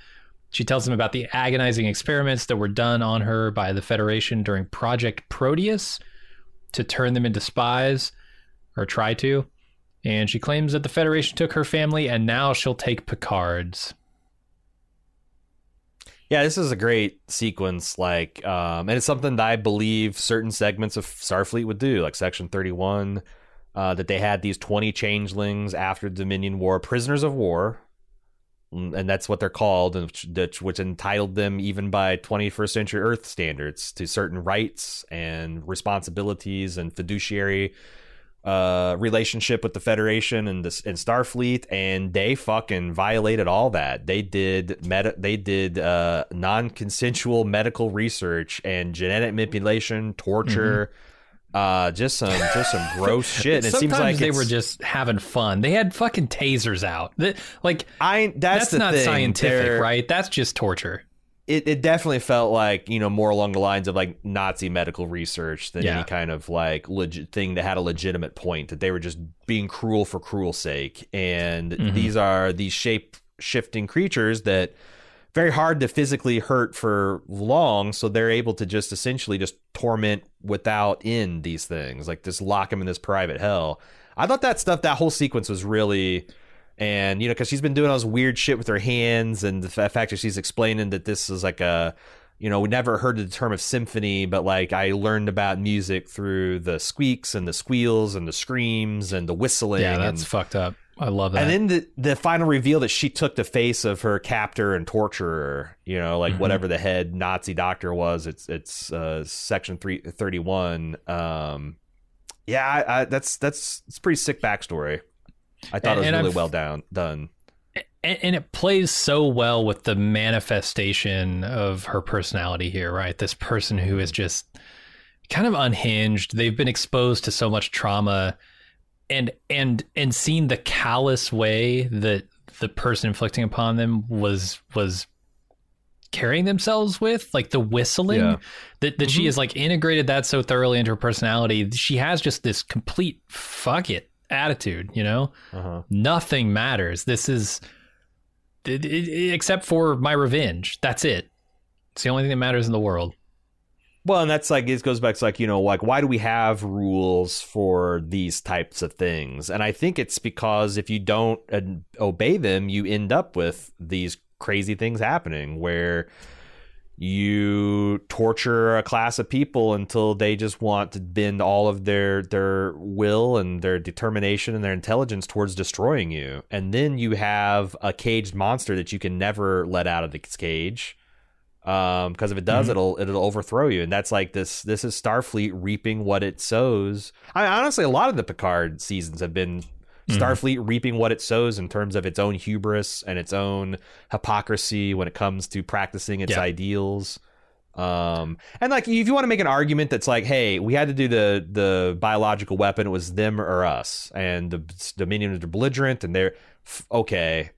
She tells him about the agonizing experiments that were done on her by the Federation during Project Proteus to turn them into spies, or try to. And she claims that the Federation took her family and now she'll take Picard's. Yeah, this is a great sequence. Like, um, and it's something that I believe certain segments of Starfleet would do, like Section Thirty One, uh, that they had these twenty changelings after the Dominion War, prisoners of war, and that's what they're called, and which, which entitled them, even by 21st century Earth standards, to certain rights and responsibilities and fiduciary uh, relationship with the Federation and the, and Starfleet, and they fucking violated all that. They did meta, they did uh, non-consensual medical research and genetic manipulation, torture. Uh, just some just some gross shit. And it seems like they were just having fun. They had fucking tasers out. That- like I that's, that's, not thing. scientific, They're- right? That's just torture. it, it definitely felt like you know more along the lines of like Nazi medical research than Yeah. any kind of like legit thing that had a legitimate point that they were just being cruel for cruel sake and Mhm. these are these shape shifting creatures that very hard to physically hurt for long so they're able to just essentially just torment without end these things like just lock them in this private hell i thought that stuff that whole sequence was really and you know because she's been doing all this weird shit with her hands and the fact that she's explaining that this is like a you know we never heard the term of symphony but like i learned about music through the squeaks and the squeals and the screams and the whistling Yeah, that's and, fucked up. I love that. and then the the final reveal that she took the face of her captor and torturer you know like Mhm. whatever the head nazi doctor was it's it's uh section 331 um yeah I, I, that's that's it's a pretty sick backstory i thought And- it was really I've- well down done and, and it plays so well with the manifestation of her personality here, right? This person who is just kind of unhinged. They've been exposed to so much trauma and and and seen the callous way that the person inflicting upon them was was carrying themselves with like the whistling Yeah. that, that she has like integrated that so thoroughly into her personality she has just this complete fuck it attitude you know uh-huh nothing matters. This is it, it, except for my revenge. That's it. It's the only thing that matters in the world. Well, and that's like it goes back to like you know like why do we have rules for these types of things? And I think it's because if you don't uh, obey them, you end up with these crazy things happening where you torture a class of people until they just want to bend all of their their will and their determination and their intelligence towards destroying you and then you have a caged monster that you can never let out of its cage um because if it does Mhm. it'll it'll overthrow you and that's like this this is starfleet reaping what it sows i honestly a lot of the picard seasons have been Mhm. starfleet reaping what it sows in terms of its own hubris and its own hypocrisy when it comes to practicing its Yeah. ideals um and like if you want to make an argument that's like hey we had to do the the biological weapon it was them or us and the dominion is belligerent and they're okay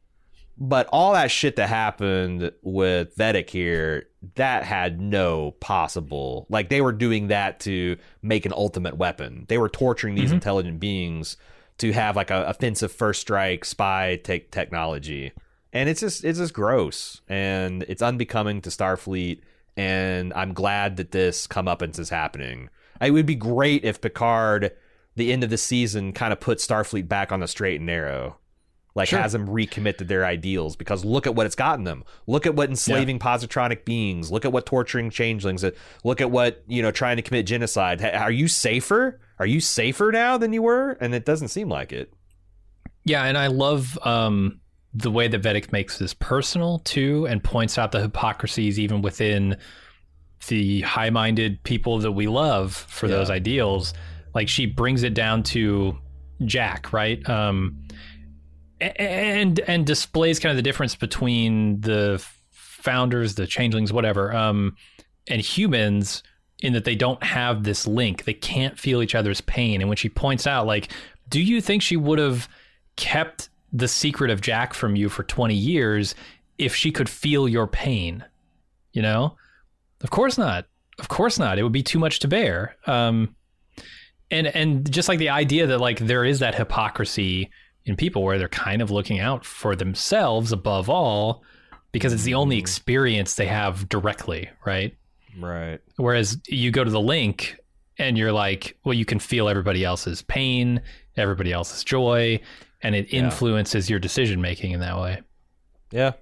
but all that shit that happened with Vadic here, that had no possible. Like they were doing that to make an ultimate weapon. They were torturing these Mhm. intelligent beings to have like a offensive first strike spy te- technology, and it's just it's just gross and it's unbecoming to Starfleet. And I'm glad that this come up is happening. It would be great if Picard, the end of the season, kind of put Starfleet back on the straight and narrow like Sure. has them recommit to their ideals because look at what it's gotten them look at what enslaving positronic beings look at what torturing changelings look at what you know trying to commit genocide are you safer are you safer now than you were and it doesn't seem like it Yeah, and I love um, the way that Vadic makes this personal too, and points out the hypocrisies even within the high-minded people that we love for Yeah. those ideals. Like she brings it down to Jack, right? Um, and and displays kind of the difference between the founders, the changelings, whatever, um, and humans in that they don't have this link. They can't feel each other's pain. And when she points out, like, do you think she would have kept the secret of Jack from you for 20 years if she could feel your pain? You know? Of course not. Of course not. It would be too much to bear. Um, and and just like the idea that like there is that hypocrisy in people where they're kind of looking out for themselves above all because it's the only mm. experience they have directly, right? right Whereas you go to the link and you're like, well, you can feel everybody else's pain, everybody else's joy, and it Yeah. influences your decision making in that way. yeah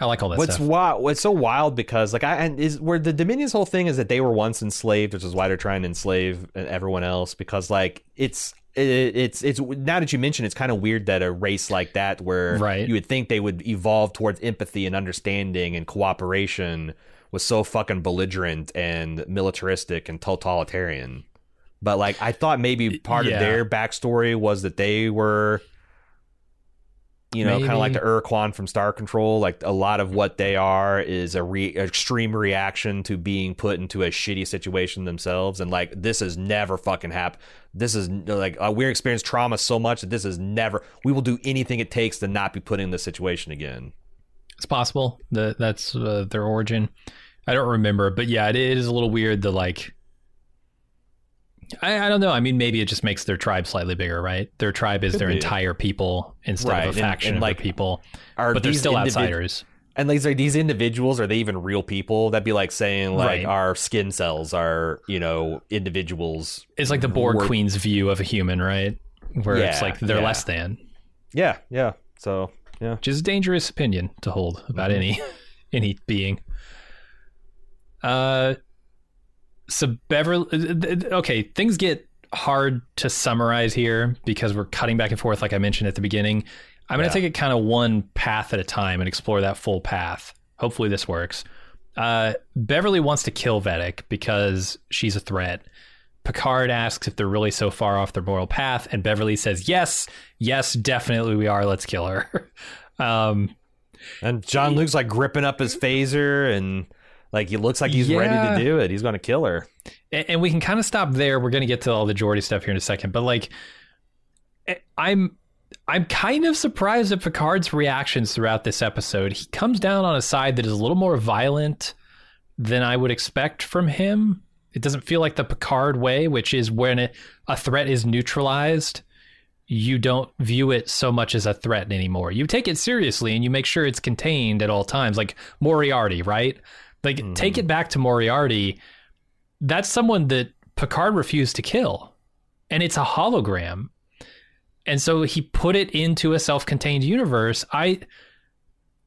I like all that what's stuff. wild what's so wild because like i and is where the dominion's whole thing is that they were once enslaved which is why they're trying to enslave everyone else because like it's it, it's it's now that you mention it's kind of weird that a race like that where Right. you would think they would evolve towards empathy and understanding and cooperation was so fucking belligerent and militaristic and totalitarian But like I thought maybe part Yeah. of their backstory was that they were you know, kind of like the. Ur-Quan from Star Control. Like a lot of what they are is a re- extreme reaction to being put into a shitty situation themselves, and like this has never fucking happened. This is like uh, we experienced trauma so much that this is never. We will do anything it takes to not be put in this situation again. It's possible that that's uh, their origin. I don't remember, but yeah, it, it is a little weird. The like, I, I don't know. I mean, maybe it just makes their tribe slightly bigger, right? Their tribe is Could their be. entire people instead Right, of and- a faction and, of like, people, but they're still individ- outsiders. And these are these individuals are they even real people? That'd be like saying like Right. our skin cells are you know individuals. It's like the Borg Work- Queen's view of a human, right? Where it's like they're yeah. less than, Yeah, yeah. So yeah, which is a dangerous opinion to hold about Mhm. any any being. Uh, so Beverly. Okay, things get hard to summarize here because we're cutting back and forth, like I mentioned at the beginning. I'm going Yeah. to take it kind of one path at a time and explore that full path. Hopefully, this works. Uh, Beverly wants to kill Vadic because she's a threat. Picard asks if they're really so far off their moral path, and Beverly says, "Yes, yes, definitely we are. Let's kill her." um, and Jean-Luc's like gripping up his phaser and like he looks like he's Yeah. ready to do it. He's going to kill her. and, and we can kind of stop there. We're going to get to all the Geordi stuff here in a second, but like, I'm I'm kind of surprised at Picard's reactions throughout this episode. He comes down on a side that is a little more violent than I would expect from him. It doesn't feel like the Picard way, which is when it, a threat is neutralized, you don't view it so much as a threat anymore. You take it seriously and you make sure it's contained at all times, like Moriarty, right? Like, hmm. take it back to Moriarty that's someone that Picard refused to kill. And it's a hologram. And so he put it into a self-contained universe. I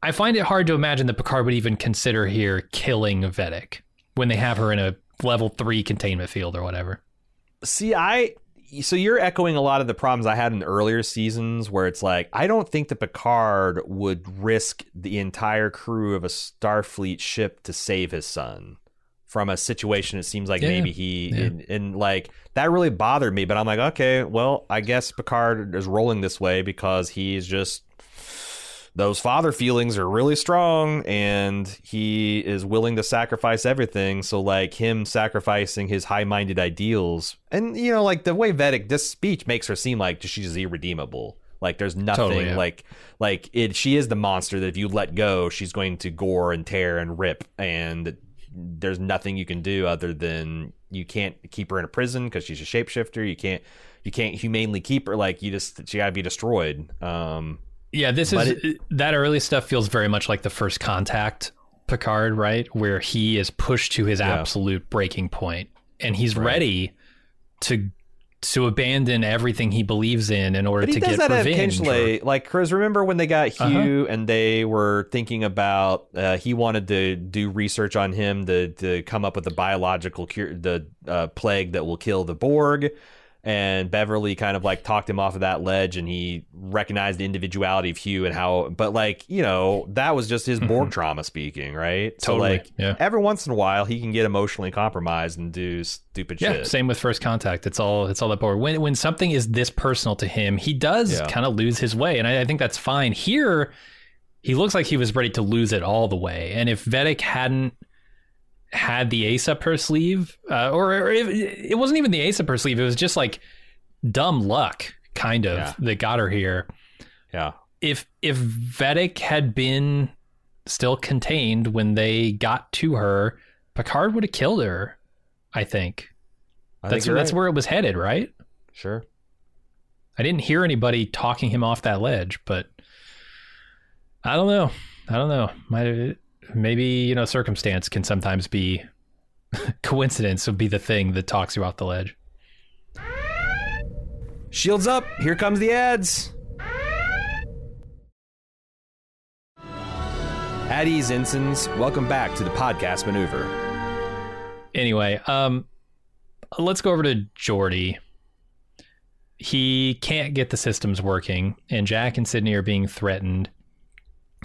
I find it hard to imagine that Picard would even consider here killing Vadic when they have her in a level 3 containment field or whatever. See, I so you're echoing a lot of the problems I had in earlier seasons where it's like I don't think that Picard would risk the entire crew of a Starfleet ship to save his son from a situation it seems like Yeah, maybe he yeah. and, and like that really bothered me but I'm like okay well I guess Picard is rolling this way because he's just those father feelings are really strong and he is willing to sacrifice everything. So like him sacrificing his high-minded ideals and you know like the way vadic this speech makes her seem like she's irredeemable. Like there's nothing Totally, yeah. like like it she is the monster that if you let go she's going to gore and tear and rip. And there's nothing you can do other than you can't keep her in a prison because she's a shapeshifter. You can't you can't humanely keep her. Like you just she gotta be destroyed. Um Yeah, this But is that early stuff feels very much like the first contact Picard, right? Where he is pushed to his Yeah. absolute breaking point and he's Right. ready to to abandon everything he believes in in order to get that revenge. or- Like, Chris, remember when they got Uh-huh. Hugh and they were thinking about uh, he wanted to do research on him to to come up with a biological cure, the uh, plague that will kill the Borg. And Beverly kind of like talked him off of that ledge, and he recognized the individuality of Hugh and how. But like you know, that was just his Borg trauma speaking, right? So Mm-hmm. Totally, like yeah. every once in a while, he can get emotionally compromised and do stupid Yeah, shit. same with first contact. It's all it's all that board. When when something is this personal to him, he does Yeah. kind of lose his way, and I, I think that's fine. Here, he looks like he was ready to lose it all the way. And if Vadic hadn't had the ace up her sleeve, uh, or, or if, it wasn't even the ace up her sleeve, it was just like dumb luck, kind of Yeah. that got her here. yeah, If if Vadic had been still contained when they got to her, Picard would have killed her. I think I that's think that's right. where it was headed, right? sure. I didn't hear anybody talking him off that ledge, but I don't know. I don't know. Might maybe you know circumstance can sometimes be coincidence would be the thing that talks you off the ledge. Shields up. Here comes the ads. At ease, ensigns. Welcome back to the podcast maneuver. Anyway, um, let's go over to Geordi. He can't get the systems working, and Jack and Sydney are being threatened.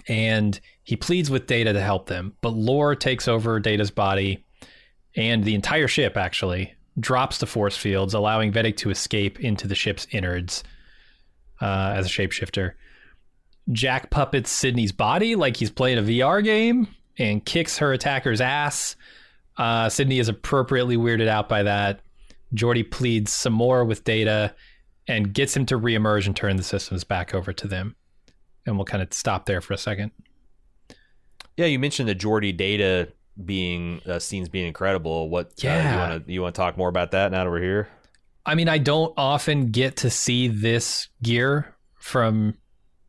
And he pleads with Data to help them, but Lore takes over Data's body and the entire ship, actually, drops the force fields, allowing Vadic to escape into the ship's innards uh, as a shapeshifter. Jack puppets Sydney's body like he's playing a VR game and kicks her attacker's ass. Uh, Sydney is appropriately weirded out by that. Geordi pleads some more with Data and gets him to reemerge and turn the systems back over to them. And we'll kind of stop there for a second. Yeah, you mentioned the Geordi Data being uh, scenes being incredible. What? Yeah. Uh, you want to you want to talk more about that now that we're here? I mean, I don't often get to see this gear from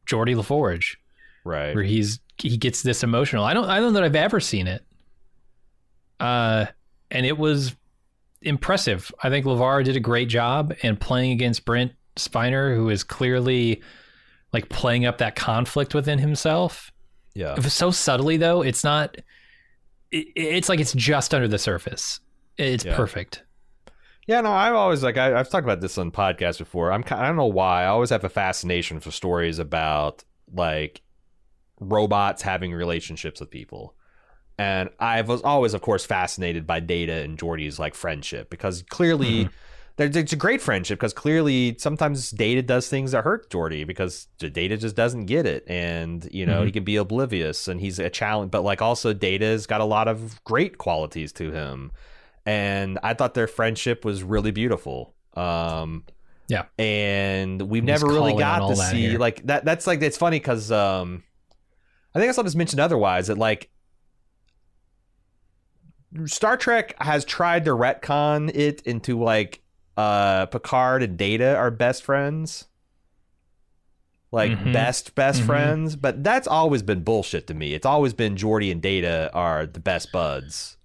Geordi LaForge, Right. where he's he gets this emotional. I don't I don't know that I've ever seen it. Uh, and it was impressive. I think LeVar did a great job and playing against Brent Spiner, who is clearly like playing up that conflict within himself. Yeah. So subtly though. It's not. It, it's like it's just under the surface. It's Yeah. perfect. Yeah, no, I've always like I, I've talked about this on podcasts before. I'm I don't know why I always have a fascination for stories about like robots having relationships with people, and I was always, of course, fascinated by Data and Geordi's like friendship because clearly. There's it's a great friendship because clearly sometimes Data does things that hurt Geordi because Data just doesn't get it, and you know Mhm. he can be oblivious and he's a challenge. But like also Data's got a lot of great qualities to him, and I thought their friendship was really beautiful. Um, Yeah. and we've never really got to see here. like that. That's like it's funny because um, I think I saw this mentioned otherwise that like Star Trek has tried to retcon it into like uh Picard and Data are best friends. Like Mhm. best best Mhm. friends, but that's always been bullshit to me. It's always been Geordi and Data are the best buds.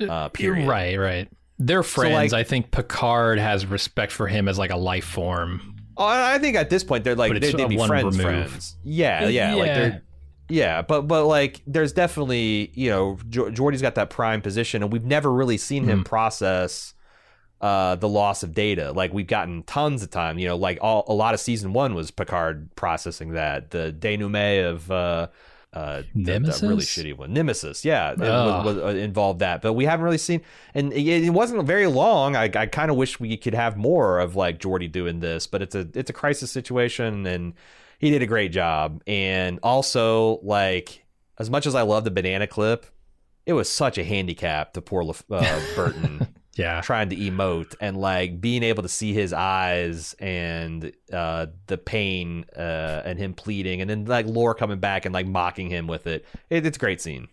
Uh, period. Right, right. They're So, friends. like- I think Picard has respect for him as like a life form. Oh, I think at this point they're like they, would be one friends, remove. friends. Yeah, yeah, like Yeah. they're yeah, but but like there's definitely you know jo- Geordi's got that prime position, and we've never really seen him Mhm. process uh the loss of data. Like we've gotten tons of time, you know, like all a lot of season one was Picard processing that. The denouement of uh uh, the- the really shitty one, Nemesis. Yeah, it was, was uh, involved that, but we haven't really seen, and it, it wasn't very long. I, I kind of wish we could have more of like Geordi doing this, but it's a it's a crisis situation, and he did a great job. And also, like as much as I love the banana clip, it was such a handicap to poor Lef- uh, Burton Yeah. trying to emote and like being able to see his eyes and uh the pain uh and him pleading and then like Lore coming back and like mocking him with it. it it's a great scene.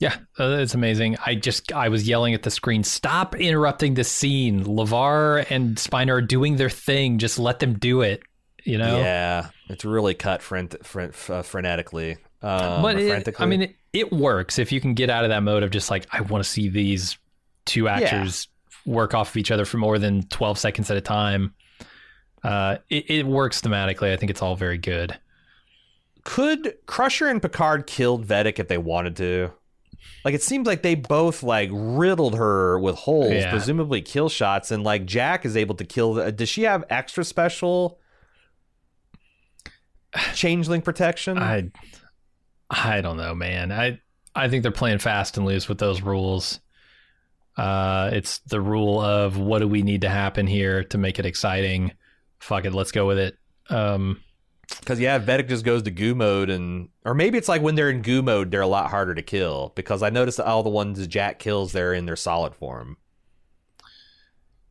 Yeah, uh, it's amazing. I just I was yelling at the screen, "Stop interrupting the scene. LeVar and Spiner are doing their thing. Just let them do it." You know. Yeah, it's really cut frent, frent, uh, frenetically. Um, but it. I mean, it, it works if you can get out of that mode of just like I want to see these two actors work off of each other for more than twelve seconds at a time. Uh, it, it works thematically. I think it's all very good. could Crusher and Picard killed Vadic if they wanted to? Like it seems like they both like riddled her with holes, Yeah. presumably kill shots, and like Jack is able to kill. The, does she have extra special changeling protection? I I don't know, man. I I think they're playing fast and loose with those rules. Uh, it's the rule of what do we need to happen here to make it exciting. Fuck it, let's go with it. Um, Because yeah, Vadic just goes to goo mode, and or maybe it's like when they're in goo mode, they're a lot harder to kill. Because I noticed that all the ones Jack kills, they're in their solid form.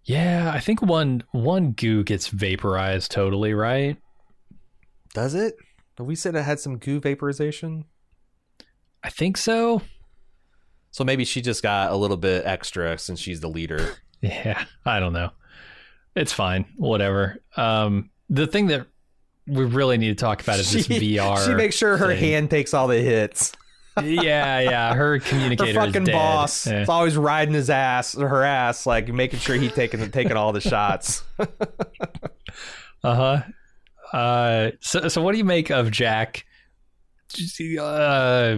yeah, I think one one goo gets vaporized totally, right? Does it? Have we said it had some goo vaporization? I think so. So maybe she just got a little bit extra since she's the leader. Yeah, I don't know. It's fine, whatever. Um, the thing that we really need to talk about is this VR. She makes sure her thing. hand takes all the hits. yeah, yeah. Her Her fucking boss Yeah. is always riding his ass or her ass, like making sure he taking taking all the shots. Uh-huh. Uh So, so what do you make of Jack? Uh,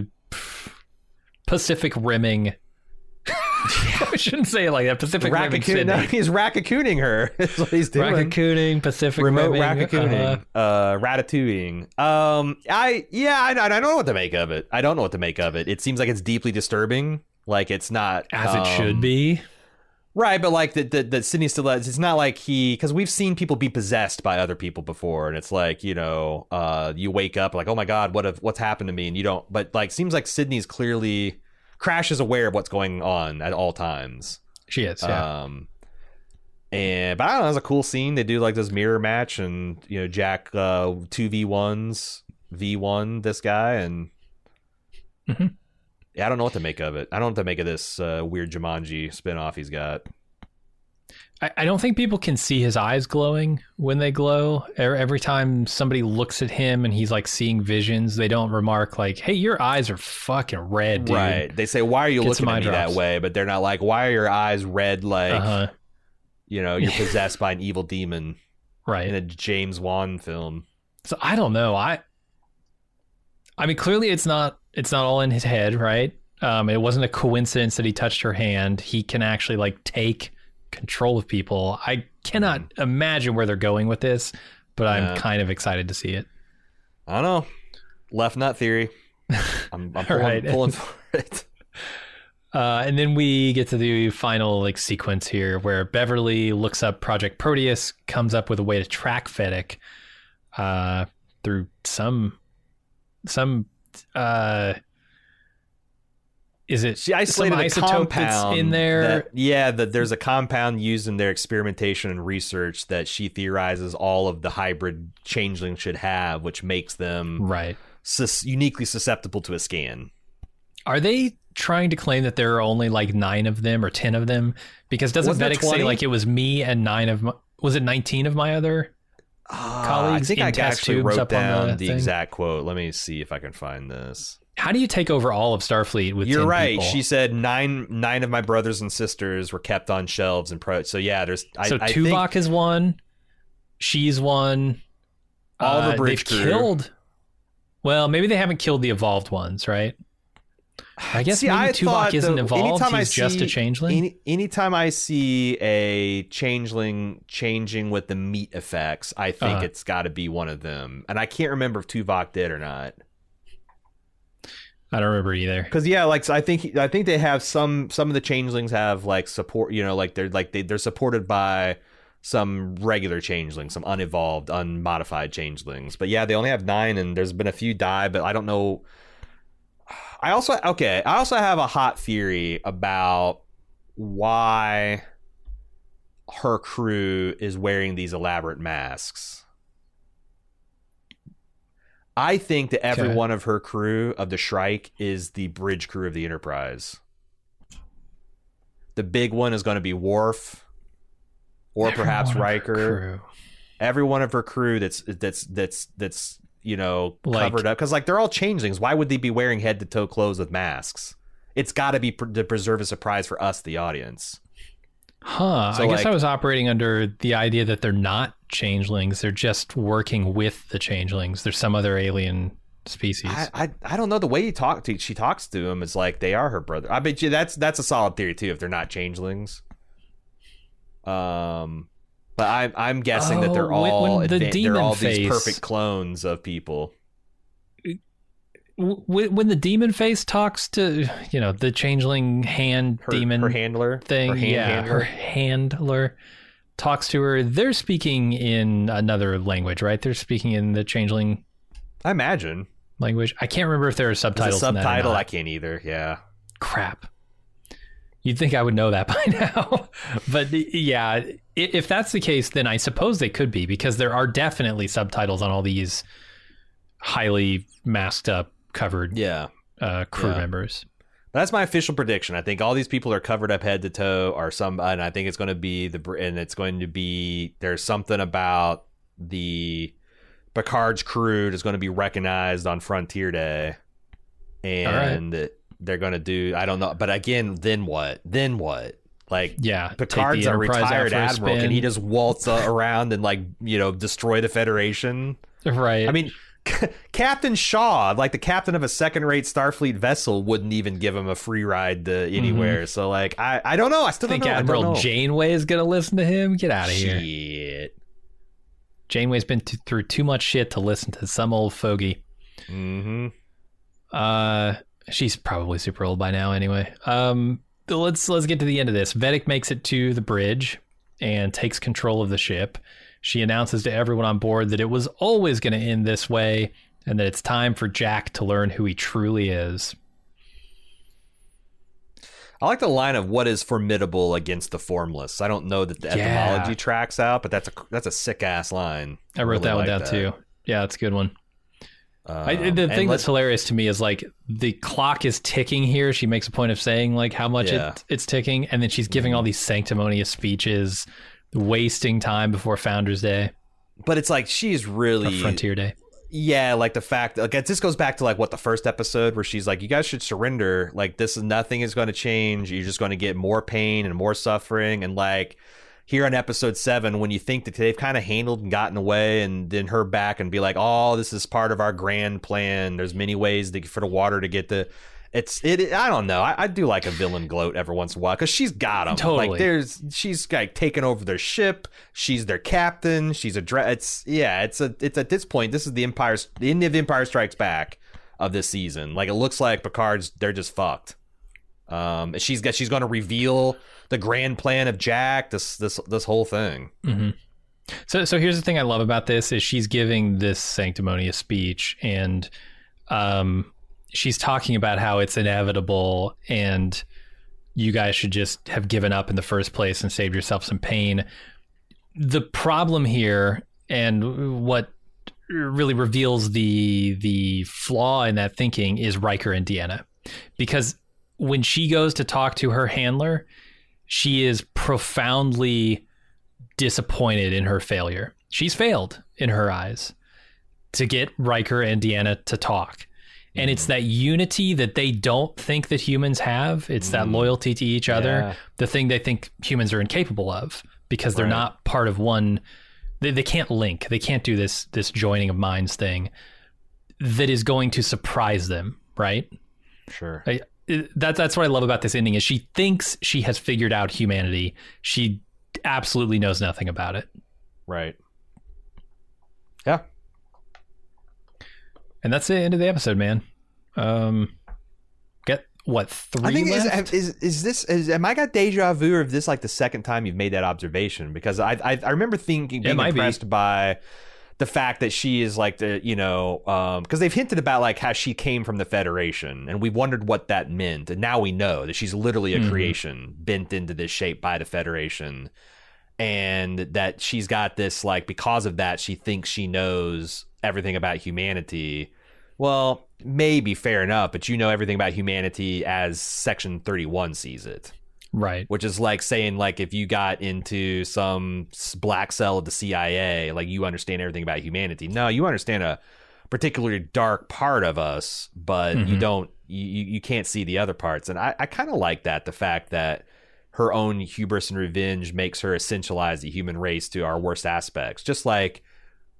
Pacific rimming. I shouldn't say it like that. Pacific rimming. No, he's raccooning her. That's what he's doing. Raccooning, Pacific Remote rimming. raccooning, uh, uh, ratatouille. Um, I yeah, I, I don't know what to make of it. I don't know what to make of it. It seems like it's deeply disturbing. Like it's not as it should um, be. Right, but like that, that, that Sydney still has, it's not like he, because we've seen people be possessed by other people before, and it's like, you know, uh, you wake up like, oh my God, what have, what's happened to me? And you don't, but like, seems like Sydney's clearly, Crash is aware of what's going on at all times. She is, yeah. Um, and, but I don't know, it's a cool scene. They do like this mirror match, and, you know, Jack, uh, 2v1s, V1 this guy, and Mhm. Yeah, I don't know what to make of it. I don't know what to make of this uh, weird Jumanji spinoff he's got. I, I don't think people can see his eyes glowing when they glow. Every time somebody looks at him and he's like seeing visions, they don't remark like, "Hey, your eyes are fucking red, dude." Right. They say, "Why are you Get looking at me drops. that way?" But they're not like, "Why are your eyes red?" Like Uh-huh. you know, you're possessed by an evil demon Right. in a James Wan film. So I don't know. I I mean clearly it's not it's not all in his head, right? Um it wasn't a coincidence that he touched her hand. He can actually like take control of people. I cannot imagine where they're going with this, but I'm kind of excited to see it. I don't know. Left nut theory. I'm, I'm pulling, Right. pulling for it. Uh, and then we get to the final like sequence here where Beverly looks up Project Proteus, comes up with a way to track Fennec uh, through some some uh, is it She isolated some isotope compound in there? that- yeah, that there's a compound used in their experimentation and research that she theorizes all of the hybrid changelings should have, which makes them right? sus- uniquely susceptible to a scan. Are they trying to claim that there are only like nine of them or ten of them? Because doesn't Vadic say like it was me and nine of my, was it nineteen of my other? Colleagues I think in I actually wrote down the the, exact quote. Let me see if I can find this. How do you take over all of Starfleet with? You're 10 right. people? She said nine nine of my brothers and sisters were kept on shelves and pro. So yeah, there's I, so I Tuvok think is one. She's one. All the Uh, bridge they've crew. killed. Well, maybe they haven't killed the evolved ones, right? I guess See, maybe I Tuvok isn't the- evolved. anytime I He's just see a changeling. Any, anytime I see a changeling changing with the meat effects, I think Uh-huh. it's got to be one of them. And I can't remember if Tuvok did or not. I don't remember either. Because yeah, like I think I think they have some some of the changelings have like support. You know, like they're like they, they're supported by some regular changelings, some unevolved, unmodified changelings. But yeah, they only have nine, and there's been a few die. But I don't know. I also okay. I also have a hot theory about why her crew is wearing these elaborate masks. I think that every Okay. one of her crew of the Shrike is the bridge crew of the Enterprise. The big one is going to be Worf, or perhaps Everyone Riker. Every one of her crew that's that's that's that's you know Like- covered up because like they're all changelings. Why would they be wearing head to toe clothes with masks? It's got to be pr- to preserve a surprise for us, the audience. Huh. So, I guess like- I was operating under the idea that they're not changelings. They're just working with the changelings. There's some other alien species. I, I I don't know the way he talk to she talks to him is like they are her brother. I bet you that's that's a solid theory too if they're not changelings. Um, but I I'm guessing that they're Oh, when- all when the they're demon all these perfect clones of people. When the demon face talks to you know the changeling hand Her, demon her handler thing, her hand yeah, handler. her handler talks to her. They're speaking in another language, right? They're speaking in the changeling I imagine language. I can't remember if there are subtitles. in that or subtitle. I can't either. Yeah. crap. You'd think I would know that by now. but yeah, if that's the case, then I suppose they could be because there are definitely subtitles on all these highly masked up, covered Yeah. uh, crew Yeah. members. That's my official prediction. I think all these people are covered up head to toe, or some, and I think it's going to be the, and it's going to be there's something about the Picard's crew that's going to be recognized on Frontier Day, and they're going to do. I don't know, but again, then what? Then what? Like Yeah. Picard's a retired admiral. Can he just waltz around and like you know destroy the Federation? Right. I mean, Captain Shaw, like the captain of a second-rate Starfleet vessel, wouldn't even give him a free ride to anywhere. So, like, I, I don't know. I still think don't know. Admiral. Janeway is going to listen to him. Get out of here. Shit. Janeway's been t- through too much shit to listen to some old fogey. Mm-hmm. Uh, she's probably super old by now anyway. Um, let's let's get to the end of this. Vadic makes it to the bridge and takes control of the ship. She announces to everyone on board that it was always going to end this way and that it's time for Jack to learn who he truly is. I like the line of what is formidable against the formless. I don't know that the Yeah. etymology tracks out, but that's a that's a sick ass line. I wrote really that one like down that. too. Yeah, it's a good one. I, Um, the thing that's hilarious to me is like the clock is ticking here. She makes a point of saying like how much Yeah. it, it's ticking, and then she's giving all these sanctimonious speeches, wasting time before Founders Day but it's like she's or really Frontier Day. Yeah, like the fact like this goes back to like what the first episode where she's like, "You guys should surrender. Like this is nothing is going to change. You're just going to get more pain and more suffering." And like here on episode seven, when you think that they've kind of handled and gotten away, and then her back and be like, "Oh, this is part of our grand plan. There's many ways to, for the water to get the." It's it. I don't know. I, I do like a villain gloat every once in a while because she's got them. Totally. Like there's she's like taking over their ship. She's their captain. She's a dra- it's yeah. It's a it's at this point. This is the Empire's the end of Empire Strikes Back of this season. Like it looks like Picard's they're just fucked. Um, she's got she's going to reveal the grand plan of Jack. This this this whole thing. So, so here's the thing I love about this is she's giving this sanctimonious speech, and um, she's talking about how it's inevitable, and you guys should just have given up in the first place and saved yourself some pain. The problem here, and what really reveals the the flaw in that thinking, is Riker and Deanna, because when she goes to talk to her handler, she is profoundly disappointed in her failure. She's failed in her eyes to get Riker and Deanna to talk. And it's that unity that they don't think that humans have. It's that mm. loyalty to each other, Yeah. the thing they think humans are incapable of because they're Right. not part of one. They, they can't link. They can't do this this joining of minds thing that is going to surprise them, right? Sure. I, that, that's what I love about this ending is she thinks she has figured out humanity. She absolutely knows nothing about it. Right. Yeah. And that's the end of the episode, man. Um, get what three I think is, left? is is this is am I got deja vu or is this like the second time you've made that observation? Because I I, I remember thinking being might be. impressed by the fact that she is like the you know um because they've hinted about like how she came from the Federation and we wondered what that meant and now we know that she's literally a Mhm. creation bent into this shape by the Federation and that she's got this like because of that she thinks she knows everything about humanity well maybe fair enough but you know everything about humanity as section 31 sees it right. which is like saying like if you got into some black cell of the cia like you understand everything about humanity no you understand a particularly dark part of us but you Mhm. don't you, you you can't see the other parts and i, I kind of like that the fact that her own hubris and revenge makes her essentialize the human race to our worst aspects just like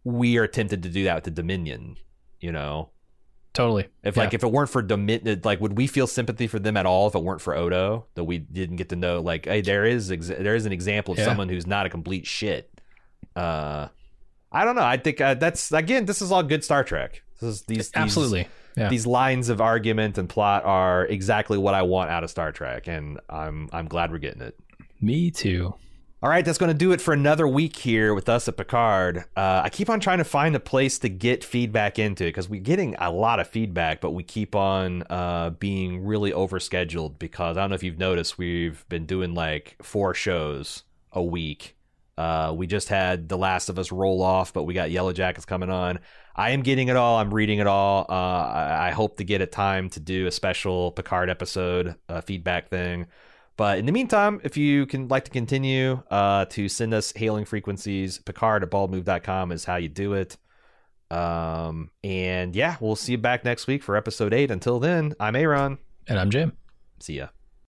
we are tempted to do that with the dominion you know Totally. if Yeah. like if it weren't for Dominion, like would we feel sympathy for them at all if it weren't for Odo that we didn't get to know? Like, hey, there is ex- there is an example of Yeah. someone who's not a complete shit. Uh, I don't know. I think uh, that's again, this is all good Star Trek. This is these, these Absolutely. Yeah. these lines of argument and plot are exactly what I want out of Star Trek, and I'm I'm glad we're getting it. Me too. All right, that's going to do it for another week here with us at Picard. Uh, I keep on trying to find a place to get feedback into because we're getting a lot of feedback, but we keep on uh, being really overscheduled because I don't know if you've noticed, we've been doing like four shows a week. Uh, we just had The Last of Us roll off, but we got Yellow Jackets coming on. I am getting it all. I'm reading it all. Uh, I, I hope to get a time to do a special Picard episode uh, feedback thing. But in the meantime, if you can like to continue uh, to send us hailing frequencies, Picard at baldmove.com is how you do it. Um, and yeah, we'll see you back next week for episode eight. Until then, I'm Aaron. And I'm Jim. See ya.